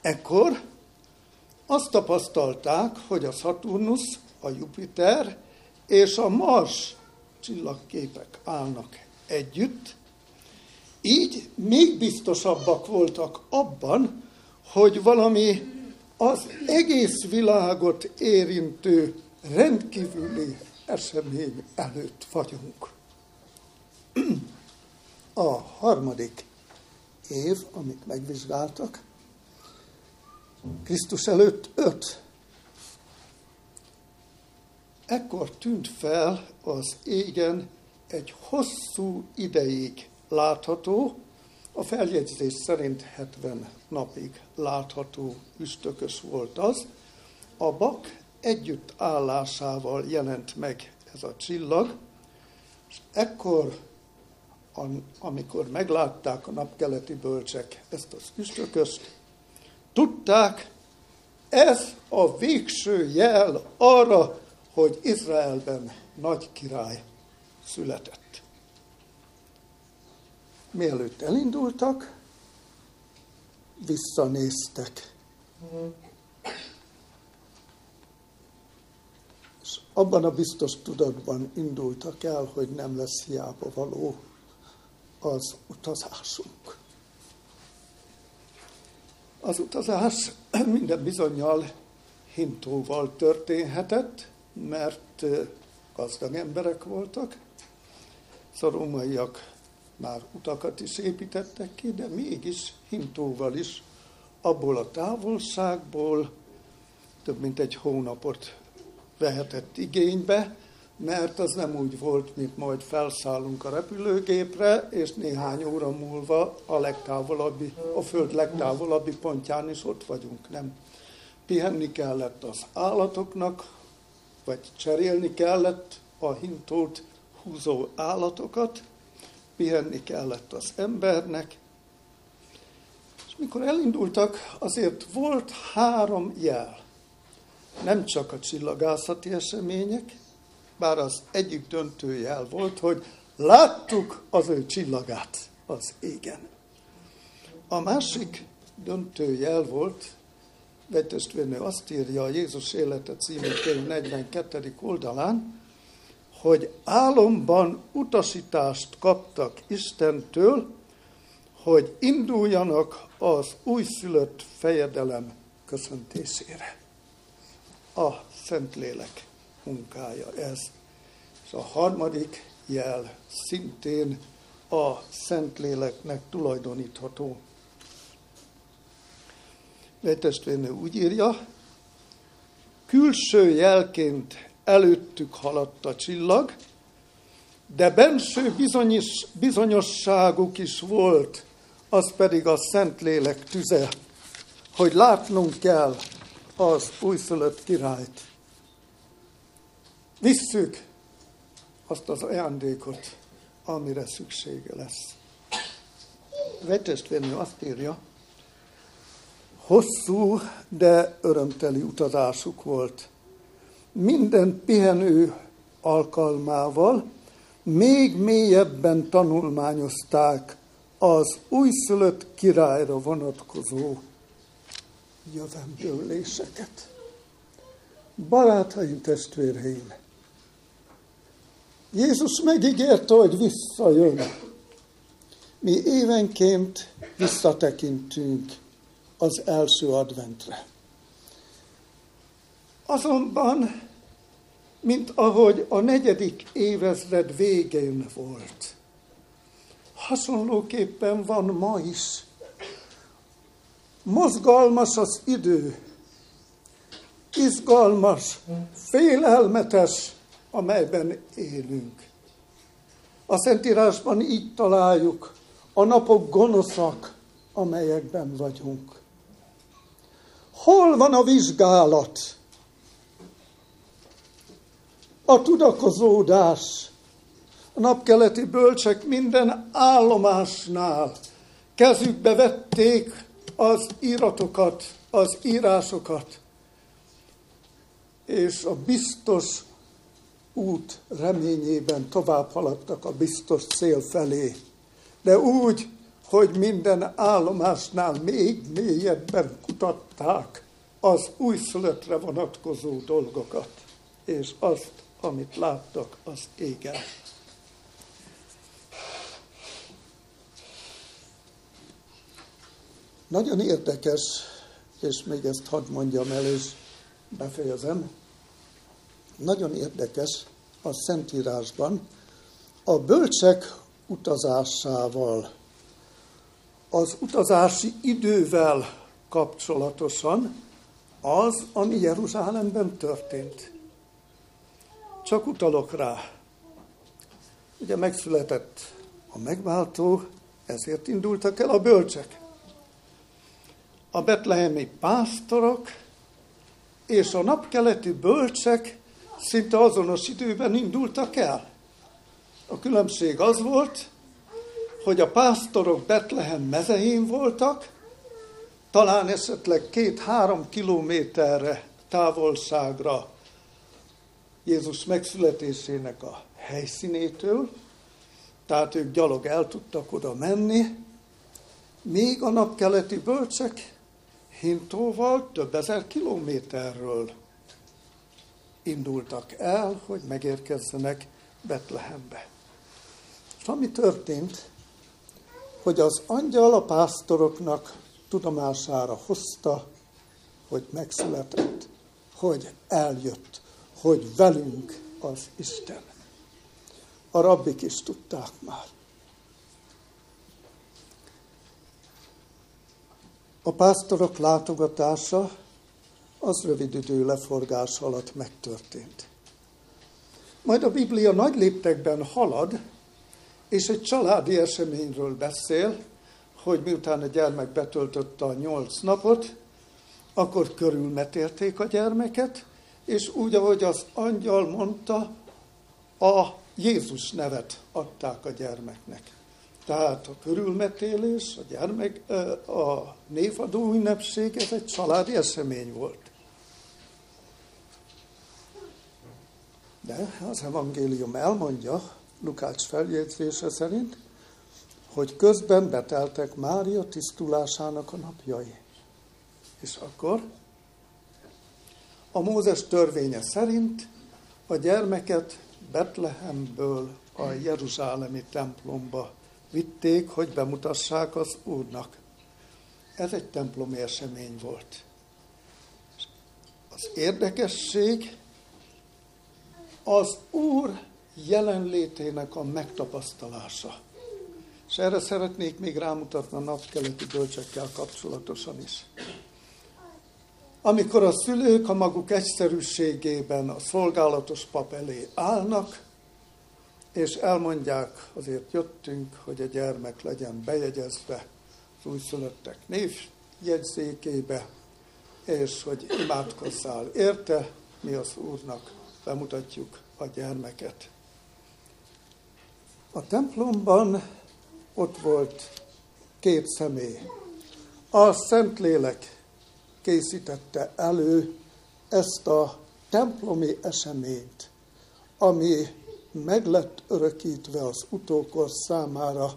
Ekkor azt tapasztalták, hogy a Saturnus, a Jupiter és a Mars csillagképek állnak együtt, így még biztosabbak voltak abban, hogy valami az egész világot érintő rendkívüli esemény előtt vagyunk. A harmadik év, amit megvizsgáltak, Krisztus előtt öt. Ekkor tűnt fel az égen egy hosszú ideig látható, a feljegyzés szerint 70 napig látható üstökös volt az. A bak együtt állásával jelent meg ez a csillag, és ekkor, amikor meglátták a napkeleti bölcsek ezt az üstököst, tudták, ez a végső jel arra, hogy Izraelben nagy király született. Mielőtt elindultak, visszanéztek. És abban a biztos tudatban indultak el, hogy nem lesz hiába való az utazásunk. Az utazás minden bizonyal hintóval történhetett, mert gazdag emberek voltak, szoromaiak már utakat is építettek ki, de mégis hintóval is abból a távolságból több mint egy hónapot vehetett igénybe, mert az nem úgy volt, mint majd felszállunk a repülőgépre, és néhány óra múlva a legtávolabbi, a föld legtávolabbi pontján is ott vagyunk. Nem. Pihenni kellett az állatoknak, vagy cserélni kellett a hintót húzó állatokat, pihenni kellett az embernek. És mikor elindultak, azért volt három jel. Nem csak a csillagászati események, bár az egyik döntő jel volt, hogy láttuk az ő csillagát az égen. A másik döntő jel volt, vegytestvérnő azt írja a Jézus élete című könyv 42. oldalán, hogy álomban utasítást kaptak Istentől, hogy induljanak az újszülött fejedelem köszöntésére. A Szentlélek munkája ez. És a harmadik jel szintén a Szentléleknek tulajdonítható. Egy testvérnő úgy írja, külső jelként előttük haladt a csillag, de benső bizonyos, bizonyosságuk is volt, az pedig a Szentlélek tüze, hogy látnunk kell az újszülött királyt. Visszük azt az ajándékot, amire szüksége lesz. Vegytestvérnő azt írja, hosszú, de örömteli utazásuk volt minden pihenő alkalmával még mélyebben tanulmányozták az újszülött királyra vonatkozó jövendőléseket. Barátaim, testvéreim, Jézus megígérte, hogy visszajön. Mi évenként visszatekintünk az első adventre. Azonban, mint ahogy a negyedik évezred végén volt, hasonlóképpen van ma is. Mozgalmas az idő, izgalmas, félelmetes, amelyben élünk. A Szentírásban így találjuk a napok gonoszak, amelyekben vagyunk. Hol van a vizsgálat? A tudakozódás, A napkeleti bölcsek minden állomásnál. Kezükbe vették az íratokat, az írásokat, és a biztos út reményében tovább haladtak a biztos cél felé. De úgy, hogy minden állomásnál még mélyebben kutatták az újszülöttre vonatkozó dolgokat, és azt, amit láttak, az égen. Nagyon érdekes, és még ezt hadd mondjam el, és befejezem. Nagyon érdekes a Szentírásban a bölcsek utazásával, az utazási idővel kapcsolatosan az, ami Jeruzsálemben történt. Csak utalok rá. Ugye megszületett a megváltó, ezért indultak el a bölcsek. A betlehemi pásztorok és a napkeleti bölcsek szinte azonos időben indultak el. A különbség az volt, hogy a pásztorok Betlehem mezején voltak, talán esetleg két-három kilométerre távolságra Jézus megszületésének a helyszínétől, tehát ők gyalog el tudtak oda menni, míg a napkeleti bölcsek hintóval több ezer kilométerről indultak el, hogy megérkezzenek Betlehembe. És ami történt, hogy az angyal a pásztoroknak tudomására hozta, hogy megszületett, hogy eljött, hogy velünk az Isten. A rabbik is tudták már. A pásztorok látogatása az rövid idő leforgás alatt megtörtént. Majd a Biblia nagy léptekben halad, és egy családi eseményről beszél, hogy miután a gyermek betöltötte a nyolc napot, akkor körülmetélték a gyermeket, és úgy, ahogy az angyal mondta, a Jézus nevet adták a gyermeknek. Tehát a körülmetélés, a gyermek, a névadó ünnepség, ez egy családi esemény volt. De az evangélium elmondja, Lukács feljegyzése szerint, hogy közben beteltek Mária tisztulásának a napjai. És akkor a Mózes törvénye szerint a gyermeket Betlehemből a Jeruzsálemi templomba vitték, hogy bemutassák az Úrnak. Ez egy templomi esemény volt. Az érdekesség az Úr jelenlétének a megtapasztalása. És erre szeretnék még rámutatni a napkeleti bölcsekkel kapcsolatosan is. Amikor a szülők a maguk egyszerűségében a szolgálatos pap elé állnak, és elmondják, azért jöttünk, hogy a gyermek legyen bejegyezve az újszülöttek névjegyzékébe, és hogy imádkozzál érte, mi az Úrnak bemutatjuk a gyermeket. A templomban ott volt két személy. A Szentlélek készítette elő ezt a templomi eseményt, ami meg lett örökítve az utókor számára,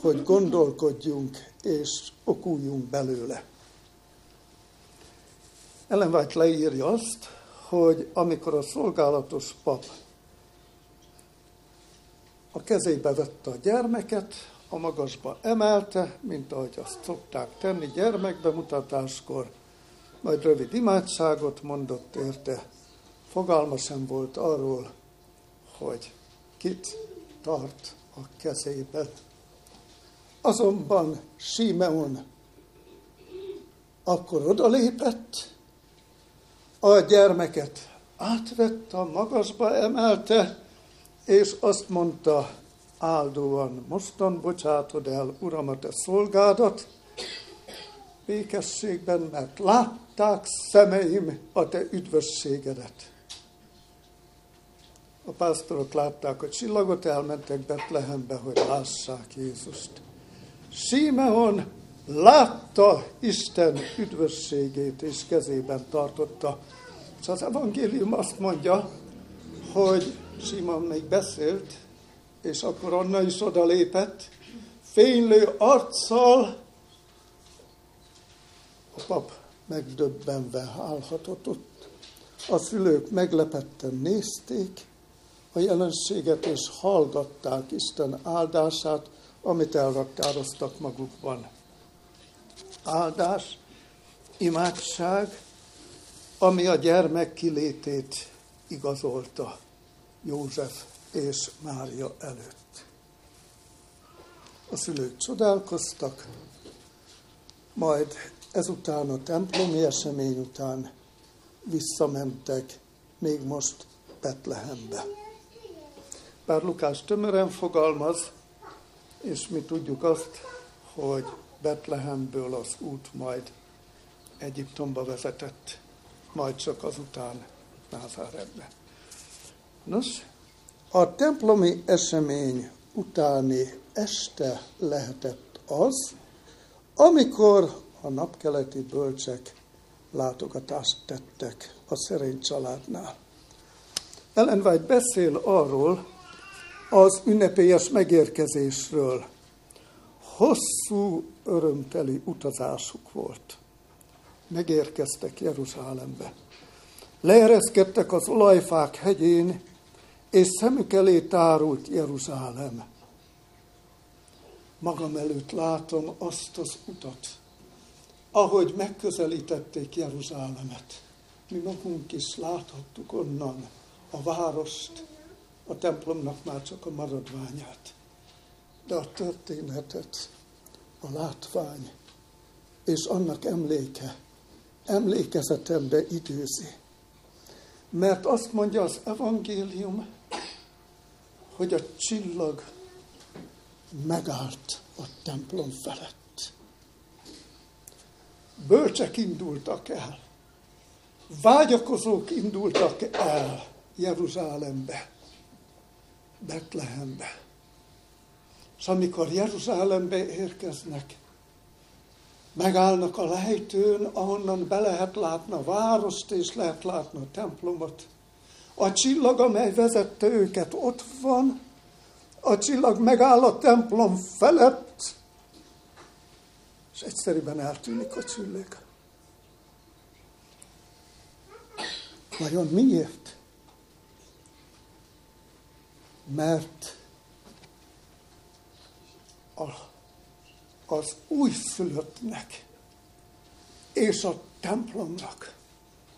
hogy gondolkodjunk és okuljunk belőle. Ellen White leírja azt, hogy amikor a szolgálatos pap a kezébe vette a gyermeket, a magasba emelte, mint ahogy azt szokták tenni gyermekbemutatáskor, majd rövid imádságot mondott érte. Fogalma sem volt arról, hogy kit tart a kezébe. Azonban Simeon akkor odalépett, a gyermeket átvette, a magasba emelte, és azt mondta áldóan, mostan bocsátod el, Uram, a te szolgádat, békességben, mert látták szemeim a te üdvösségedet. A pásztorok látták a csillagot, elmentek Betlehembe, hogy lássák Jézust. Símeon látta Isten üdvösségét, és kezében tartotta. És az evangélium azt mondja, hogy Simon még beszélt, és akkor Anna is odalépett, fénylő arccal, a pap megdöbbenve állhatott ott. A szülők meglepetten nézték a jelenséget, és hallgatták Isten áldását, amit elraktároztak magukban. Áldás, imádság, ami a gyermek kilétét igazolta József és Mária előtt. A szülők csodálkoztak, majd ezután a templomi esemény után visszamentek még most Betlehembe. Bár Lukás tömören fogalmaz, és mi tudjuk azt, hogy Betlehemből az út majd Egyiptomba vezetett, majd csak azután Názáretbe. Nos, a templomi esemény utáni este lehetett az, amikor a napkeleti bölcsek látogatást tettek a szerény családnál. Ellen White beszél arról az ünnepélyes megérkezésről. Hosszú, örömteli utazásuk volt. Megérkeztek Jeruzsálembe. Leereszkedtek az olajfák hegyén, és szemük elé tárult Jeruzsálem. Magam előtt látom azt az utat, ahogy megközelítették Jeruzsálemet. Mi magunk is láthattuk onnan a várost, a templomnak már csak a maradványát. De a történetet, a látvány és annak emléke, emlékezetembe időzi. Mert azt mondja az evangélium, hogy a csillag megállt a templom felett. Bölcsek indultak el, vágyakozók indultak el Jeruzsálembe, Betlehembe. És amikor Jeruzsálembe érkeznek, megállnak a lejtőn, ahonnan be lehet látni a várost, és lehet látni a templomot. A csillag, amely vezette őket, ott van, a csillag megáll a templom felett, és egyszerűen eltűnik a csillag. Vajon miért? Mert a, az újszülöttnek és a templomnak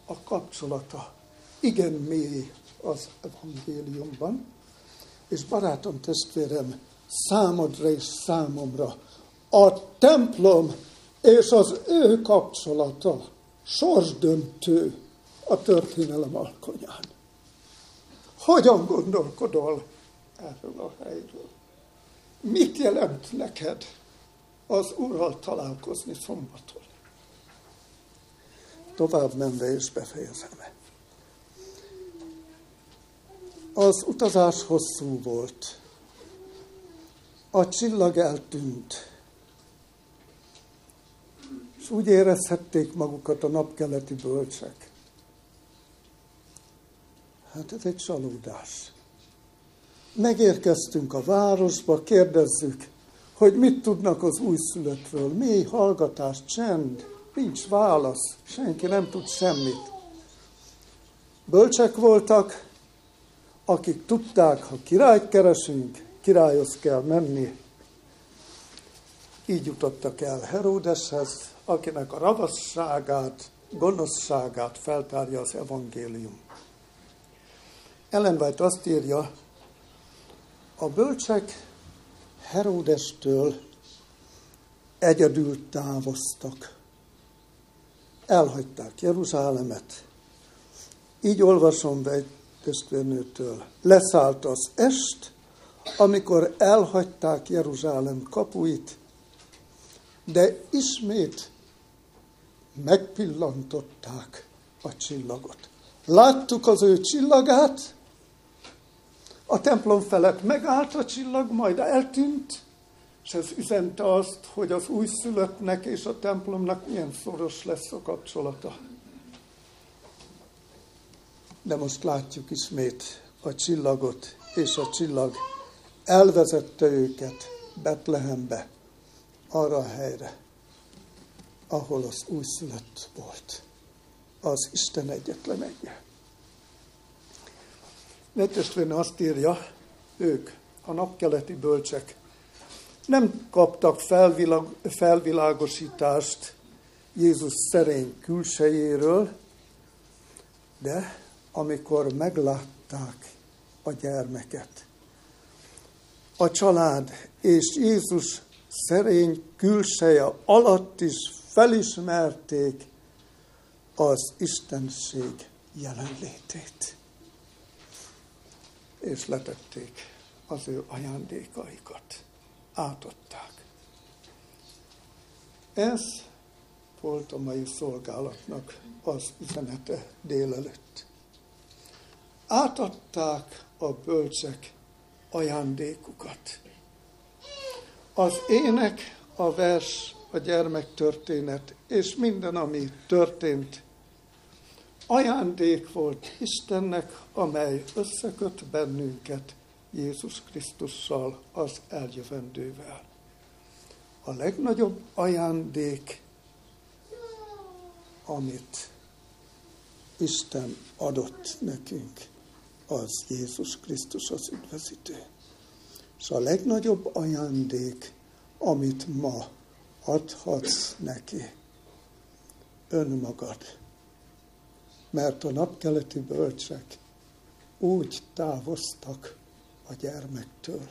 a kapcsolata igen mély az evangéliumban, és barátom, testvérem, számodra és számomra a templom és az ő kapcsolata sorsdöntő a történelem alkonyán. Hogyan gondolkodol erről a helyről? Mit jelent neked az Urral találkozni szombaton? Tovább menve és befejezem. Az utazás hosszú volt. A csillag eltűnt. És úgy érezhették magukat a napkeleti bölcsek. Hát ez egy csalódás. Megérkeztünk a városba, kérdezzük, hogy mit tudnak az újszülöttről. Mély hallgatás, csend, nincs válasz, senki nem tud semmit. Bölcsek voltak, akik tudták, ha királyt keresünk, királyhoz kell menni. Így jutottak el Heródeshez, akinek a ravasságát, gonoszságát feltárja az evangélium. Ellen White azt írja, a bölcsek Heródestől egyedül távoztak. Elhagyták Jeruzsálemet. Így olvasom be egy testvérnőtől. Leszállt az est, amikor elhagyták Jeruzsálem kapuit, de ismét megpillantották a csillagot. Láttuk az ő csillagát, A templom felett megállt a csillag, majd eltűnt, és ez üzente azt, hogy az újszülöttnek és a templomnak milyen szoros lesz a kapcsolata. De most látjuk ismét a csillagot, és a csillag elvezette őket Betlehembe, arra a helyre, ahol az újszülött volt, az Isten egyetlen egye. Netestvérne azt írja, ők, a napkeleti bölcsek, nem kaptak felvilag, felvilágosítást Jézus szerény külsejéről, de amikor meglátták a gyermeket, a család és Jézus szerény külseje alatt is felismerték az Istenség jelenlétét. És letették az ő ajándékaikat. Átadták. Ez volt a mai szolgálatnak az üzenete délelőtt. Átadták a bölcsek ajándékukat. Az ének, a vers, a gyermektörténet és minden, ami történt, ajándék volt Istennek, amely összeköt bennünket Jézus Krisztussal, az eljövendővel. A legnagyobb ajándék, amit Isten adott nekünk, az Jézus Krisztus az üdvözítő. És a legnagyobb ajándék, amit ma adhatsz neki, önmagad. Mert a napkeleti bölcsek úgy távoztak a gyermektől,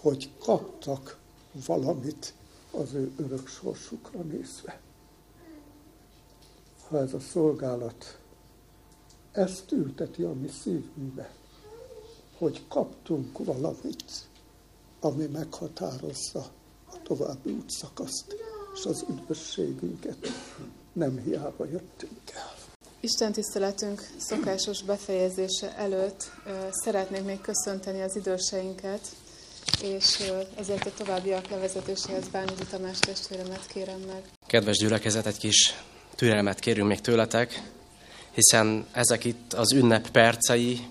hogy kaptak valamit az ő örök sorsukra nézve. Ha ez a szolgálat ezt ülteti a mi szívünkbe, hogy kaptunk valamit, ami meghatározza a további útszakaszt és az üdvösségünket. Nem hiába jöttünk el. Isten tiszteletünk szokásos befejezése előtt szeretnék még köszönteni az időseinket, és ezért a továbbiak levezetéséhez Bánodi Tamás testvéremet kérem meg. Kedves gyülekezet, egy kis türelmet kérünk még tőletek, hiszen ezek itt az ünnep percei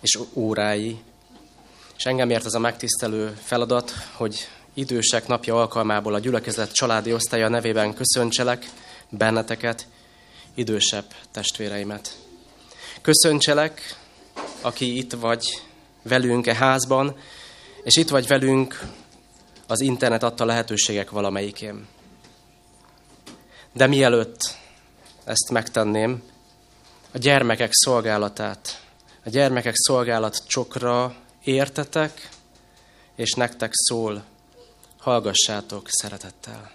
és órái, és engem ért ez a megtisztelő feladat, hogy idősek napja alkalmából a gyülekezet családi osztálya nevében köszöntselek benneteket, idősebb testvéreimet. Köszöntselek, aki itt vagy velünk e házban, és itt vagy velünk az internet adta lehetőségek valamelyikén. De mielőtt ezt megtenném, a gyermekek szolgálatát, a gyermekek szolgálat csokra értetek, és nektek szól, hallgassátok szeretettel.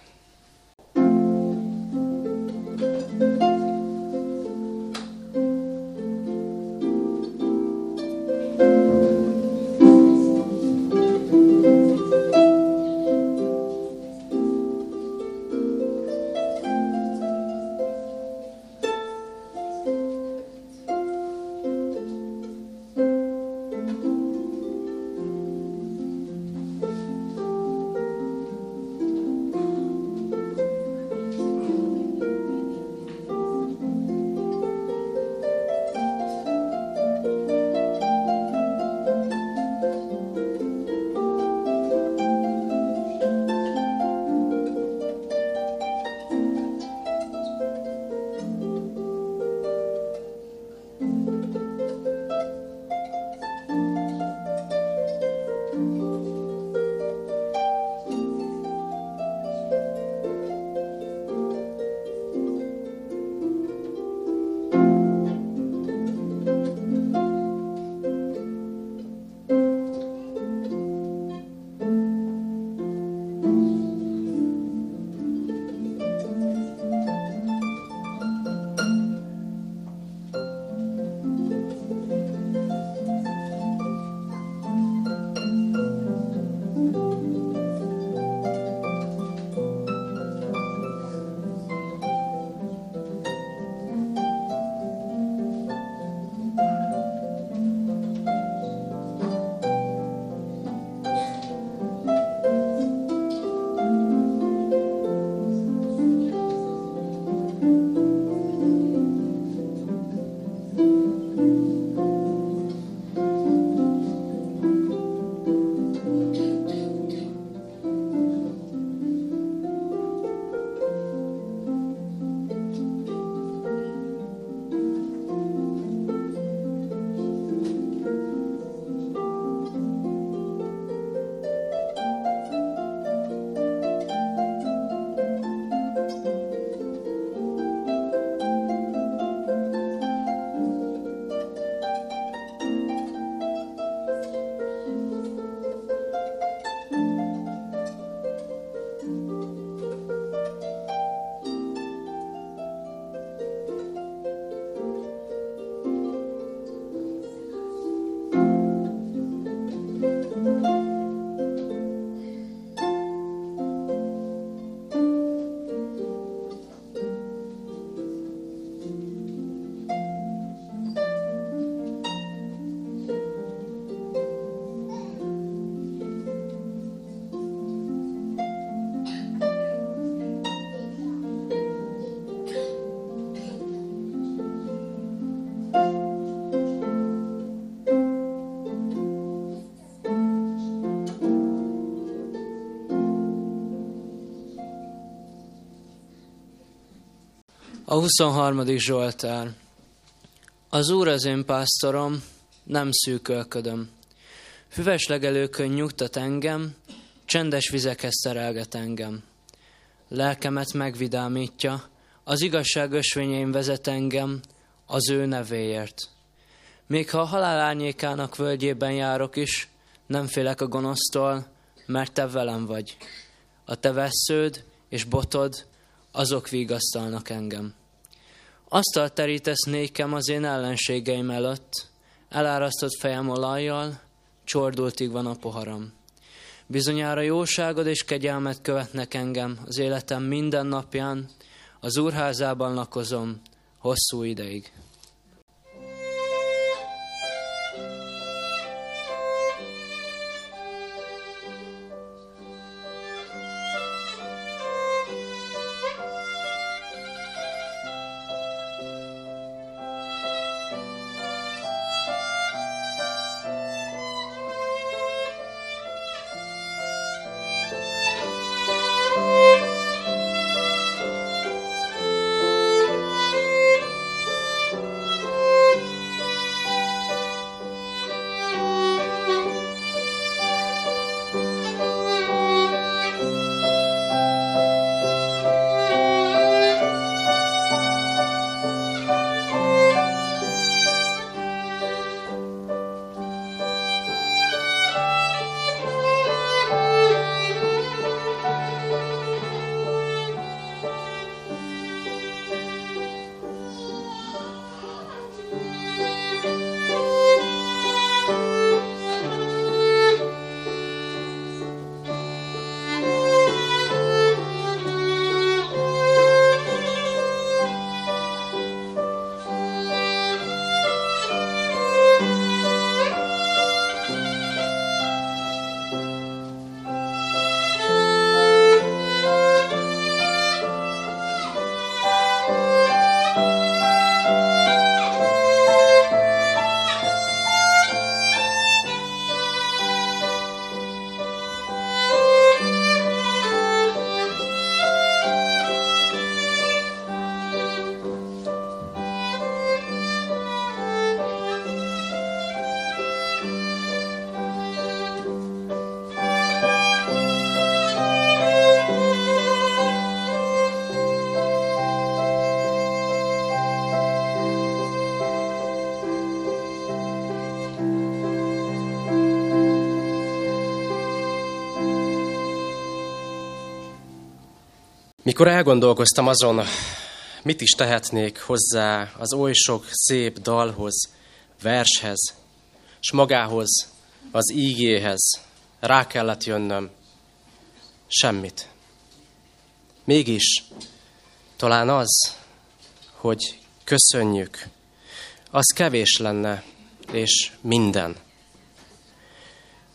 A 23. Zsoltár. Az Úr az én pásztorom, nem szűkölködöm. Füves legelőkön nyugtat engem, csendes vizekhez terelget engem. Lelkemet megvidámítja, az igazság ösvényeim vezet engem, az ő nevéért. Még ha a halál árnyékának völgyében járok is, nem félek a gonosztól, mert te velem vagy. A te vesződ és botod, azok vigasztalnak engem. Asztalt terítesz nékem az én ellenségeim előtt, elárasztott fejem olajjal, csordultig van a poharam. Bizonyára jóságod és kegyelmet követnek engem az életem minden napján, az úrházában lakozom hosszú ideig. Mikor elgondolkoztam azon, mit is tehetnék hozzá az oly sok szép dalhoz, vershez, s magához, az ígéhez, rá kellett jönnöm. Semmit. Mégis talán az, hogy köszönjük, az kevés lenne, és minden.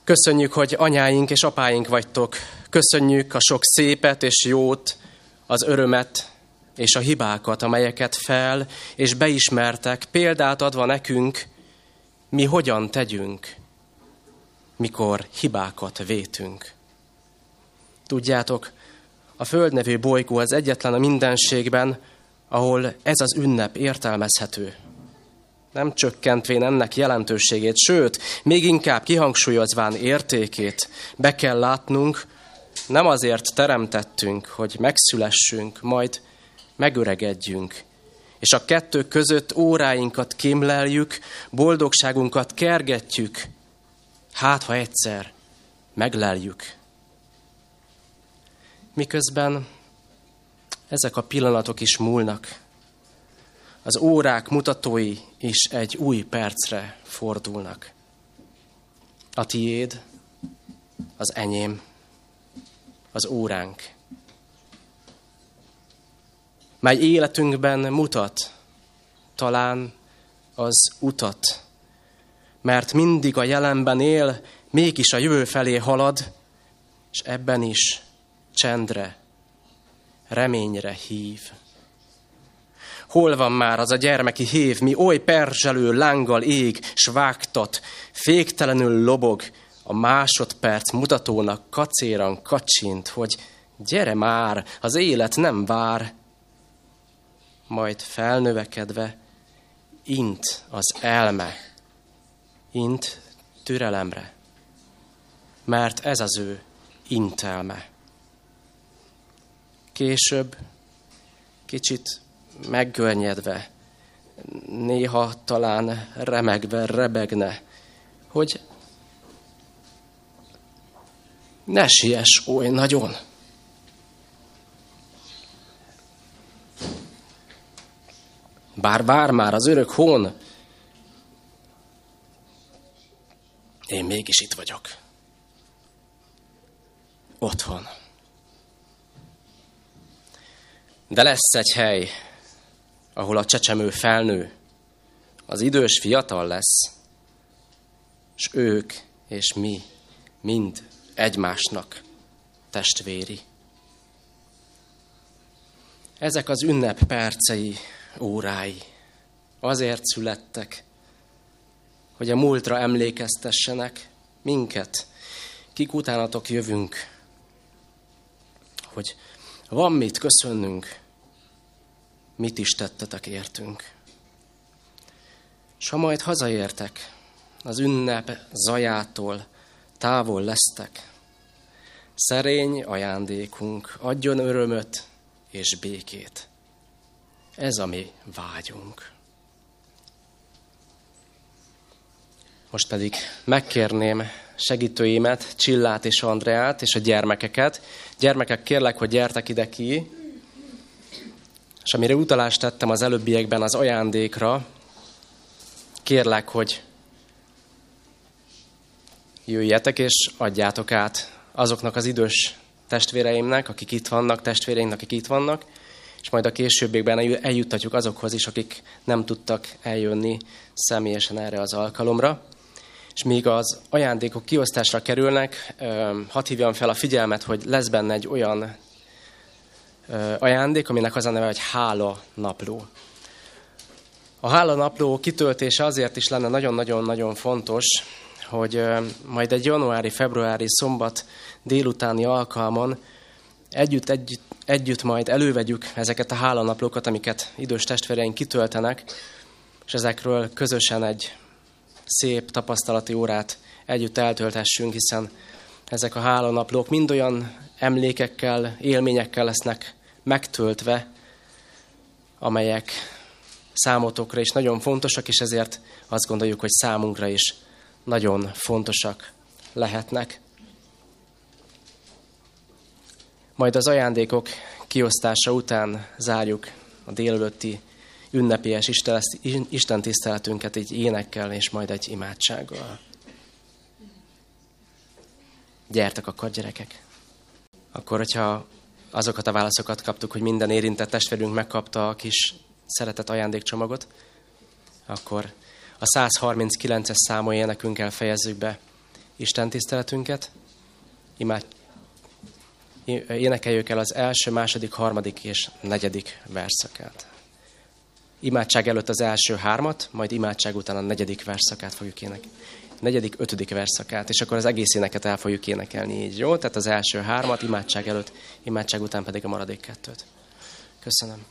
Köszönjük, hogy anyáink és apáink vagytok. Köszönjük a sok szépet és jót, az örömet és a hibákat, amelyeket fel és beismertek, példát adva nekünk, mi hogyan tegyünk, mikor hibákat vétünk. Tudjátok, a Föld nevű bolygó az egyetlen a mindenségben, ahol ez az ünnep értelmezhető. Nem csökkentvén ennek jelentőségét, sőt, még inkább kihangsúlyozván értékét, be kell látnunk, nem azért teremtettünk, hogy megszülessünk, majd megöregedjünk, és a kettő között óráinkat kémleljük, boldogságunkat kergetjük, hát ha egyszer megleljük. Miközben ezek a pillanatok is múlnak, az órák mutatói is egy új percre fordulnak. A tiéd, az enyém, az óránk, mely életünkben mutat talán az utat, mert mindig a jelenben él, mégis a jövő felé halad, és ebben is csendre, reményre hív. Hol van már az a gyermeki hév, mi oly perzselő lánggal ég, s vágtat, féktelenül lobog, a másodperc mutatónak kacéran kacsint, hogy gyere már, az élet nem vár. majd felnövekedve int az elme, int türelemre, mert ez az ő intelme. Később kicsit meggörnyedve, néha talán remegve rebegne, hogy ne siess oly nagyon. Bár vár már az örök hón, én mégis itt vagyok. Otthon. De lesz egy hely, ahol a csecsemő felnő, az idős fiatal lesz, és ők és mi mind egymásnak testvéri. Ezek az ünnep percei, órái azért születtek, hogy a múltra emlékeztessenek minket, kik utánatok jövünk, hogy van mit köszönnünk, mit is tettetek értünk. S ha majd hazaértek, az ünnep zajától távol lesztek, szerény ajándékunk adjon örömöt és békét. Ez a mi vágyunk. Most pedig megkérném segítőimet, Csillát és Andreát és a gyermekeket. Gyermekek, kérlek, hogy gyertek ide ki. És amire utalást tettem az előbbiekben az ajándékra, kérlek, hogy jöjjetek és adjátok át azoknak az idős testvéreimnek, akik itt vannak, testvéreimnek, akik itt vannak, és majd a későbbiekben eljuttatjuk azokhoz is, akik nem tudtak eljönni személyesen erre az alkalomra. És míg az ajándékok kiosztásra kerülnek, hadd hívjam fel a figyelmet, hogy lesz benne egy olyan ajándék, aminek az a neve, hogy hála napló. A hála napló kitöltése azért is lenne nagyon-nagyon-nagyon fontos, hogy majd egy januári-februári szombat délutáni alkalmon együtt, együtt, együtt majd elővegyük ezeket a hálanaplókat, amiket idős testvéreink kitöltenek, és ezekről közösen egy szép tapasztalati órát együtt eltöltessünk, hiszen ezek a hálanaplók mind olyan emlékekkel, élményekkel lesznek megtöltve, amelyek számotokra is nagyon fontosak, és ezért azt gondoljuk, hogy számunkra is nagyon fontosak lehetnek. Majd az ajándékok kiosztása után zárjuk a délelőtti ünnepélyes Isten tiszteletünket egy énekkel és majd egy imádsággal. Gyertek akkor, gyerekek! Akkor, hogyha azokat a válaszokat kaptuk, hogy minden érintett testvérünk megkapta a kis szeretett ajándékcsomagot, akkor a 139-es számú énekünkkel fejezzük be Isten tiszteletünket. Imád, énekeljük el az első, második, harmadik és negyedik verszakát. Imádság előtt az első hármat, majd imádság után a negyedik verszakát fogjuk énekelni. Negyedik, ötödik verszakát, és akkor az egész éneket el fogjuk énekelni így, jó? Tehát az első hármat, imádság előtt, imádság után pedig a maradék kettőt. Köszönöm.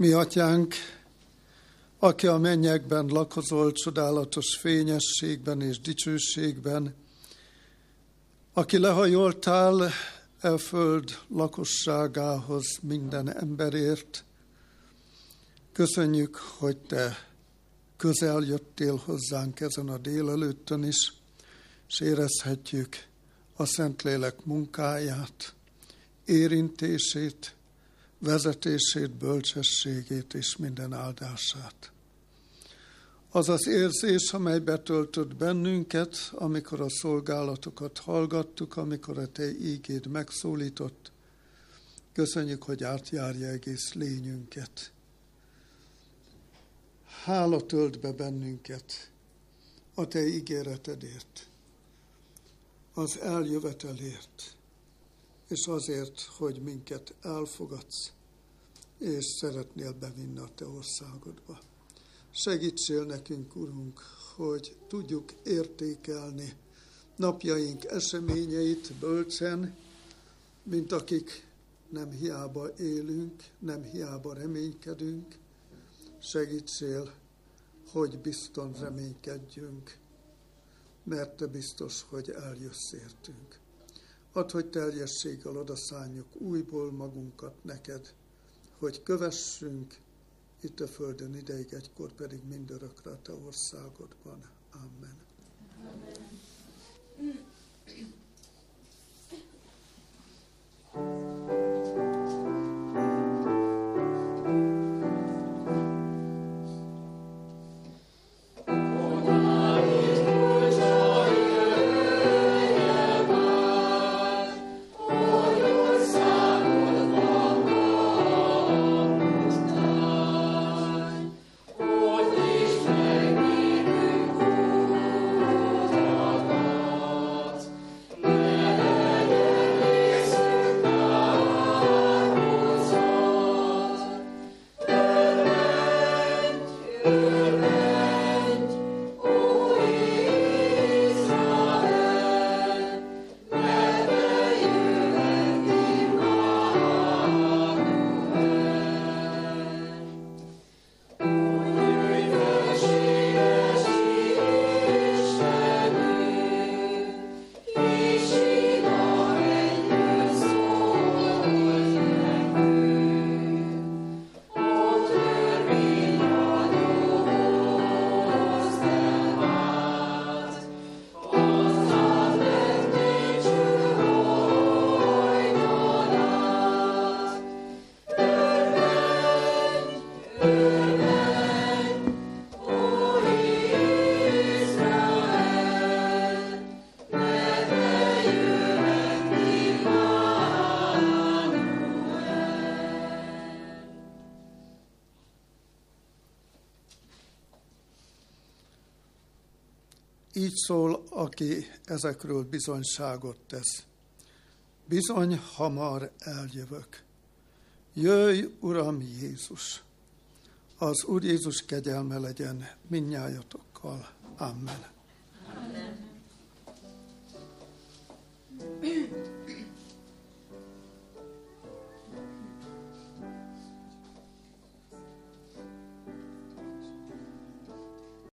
Mi atyánk, aki a mennyekben lakozol csodálatos fényességben és dicsőségben, aki lehajoltál e föld lakosságához minden emberért, köszönjük, hogy te közel jöttél hozzánk ezen a délelőttön is, és érezhetjük a Szentlélek munkáját, érintését, vezetését, bölcsességét és minden áldását. Az az érzés, amely betöltött bennünket, amikor a szolgálatokat hallgattuk, amikor a Te ígéd megszólított, köszönjük, hogy átjárja egész lényünket. Hála tölt be bennünket a Te ígéretedért, az eljövetelért, és azért, hogy minket elfogadsz, és szeretnél bevinni a Te országodba. Segítsél nekünk, Urunk, hogy tudjuk értékelni napjaink eseményeit bölcsen, mint akik nem hiába élünk, nem hiába reménykedünk. Segítsél, hogy bizton reménykedjünk, mert Te biztos, hogy eljössz értünk. Add, hogy teljességgel odaszálljuk újból magunkat neked, hogy kövessünk itt a földön ideig, egykor pedig mindörökre a te országodban. Amen. Így szól, aki ezekről bizonyságot tesz. Bizony hamar eljövök. Jöjj, Uram Jézus! Az Úr Jézus kegyelme legyen minnyájatokkal. Amen. Amen.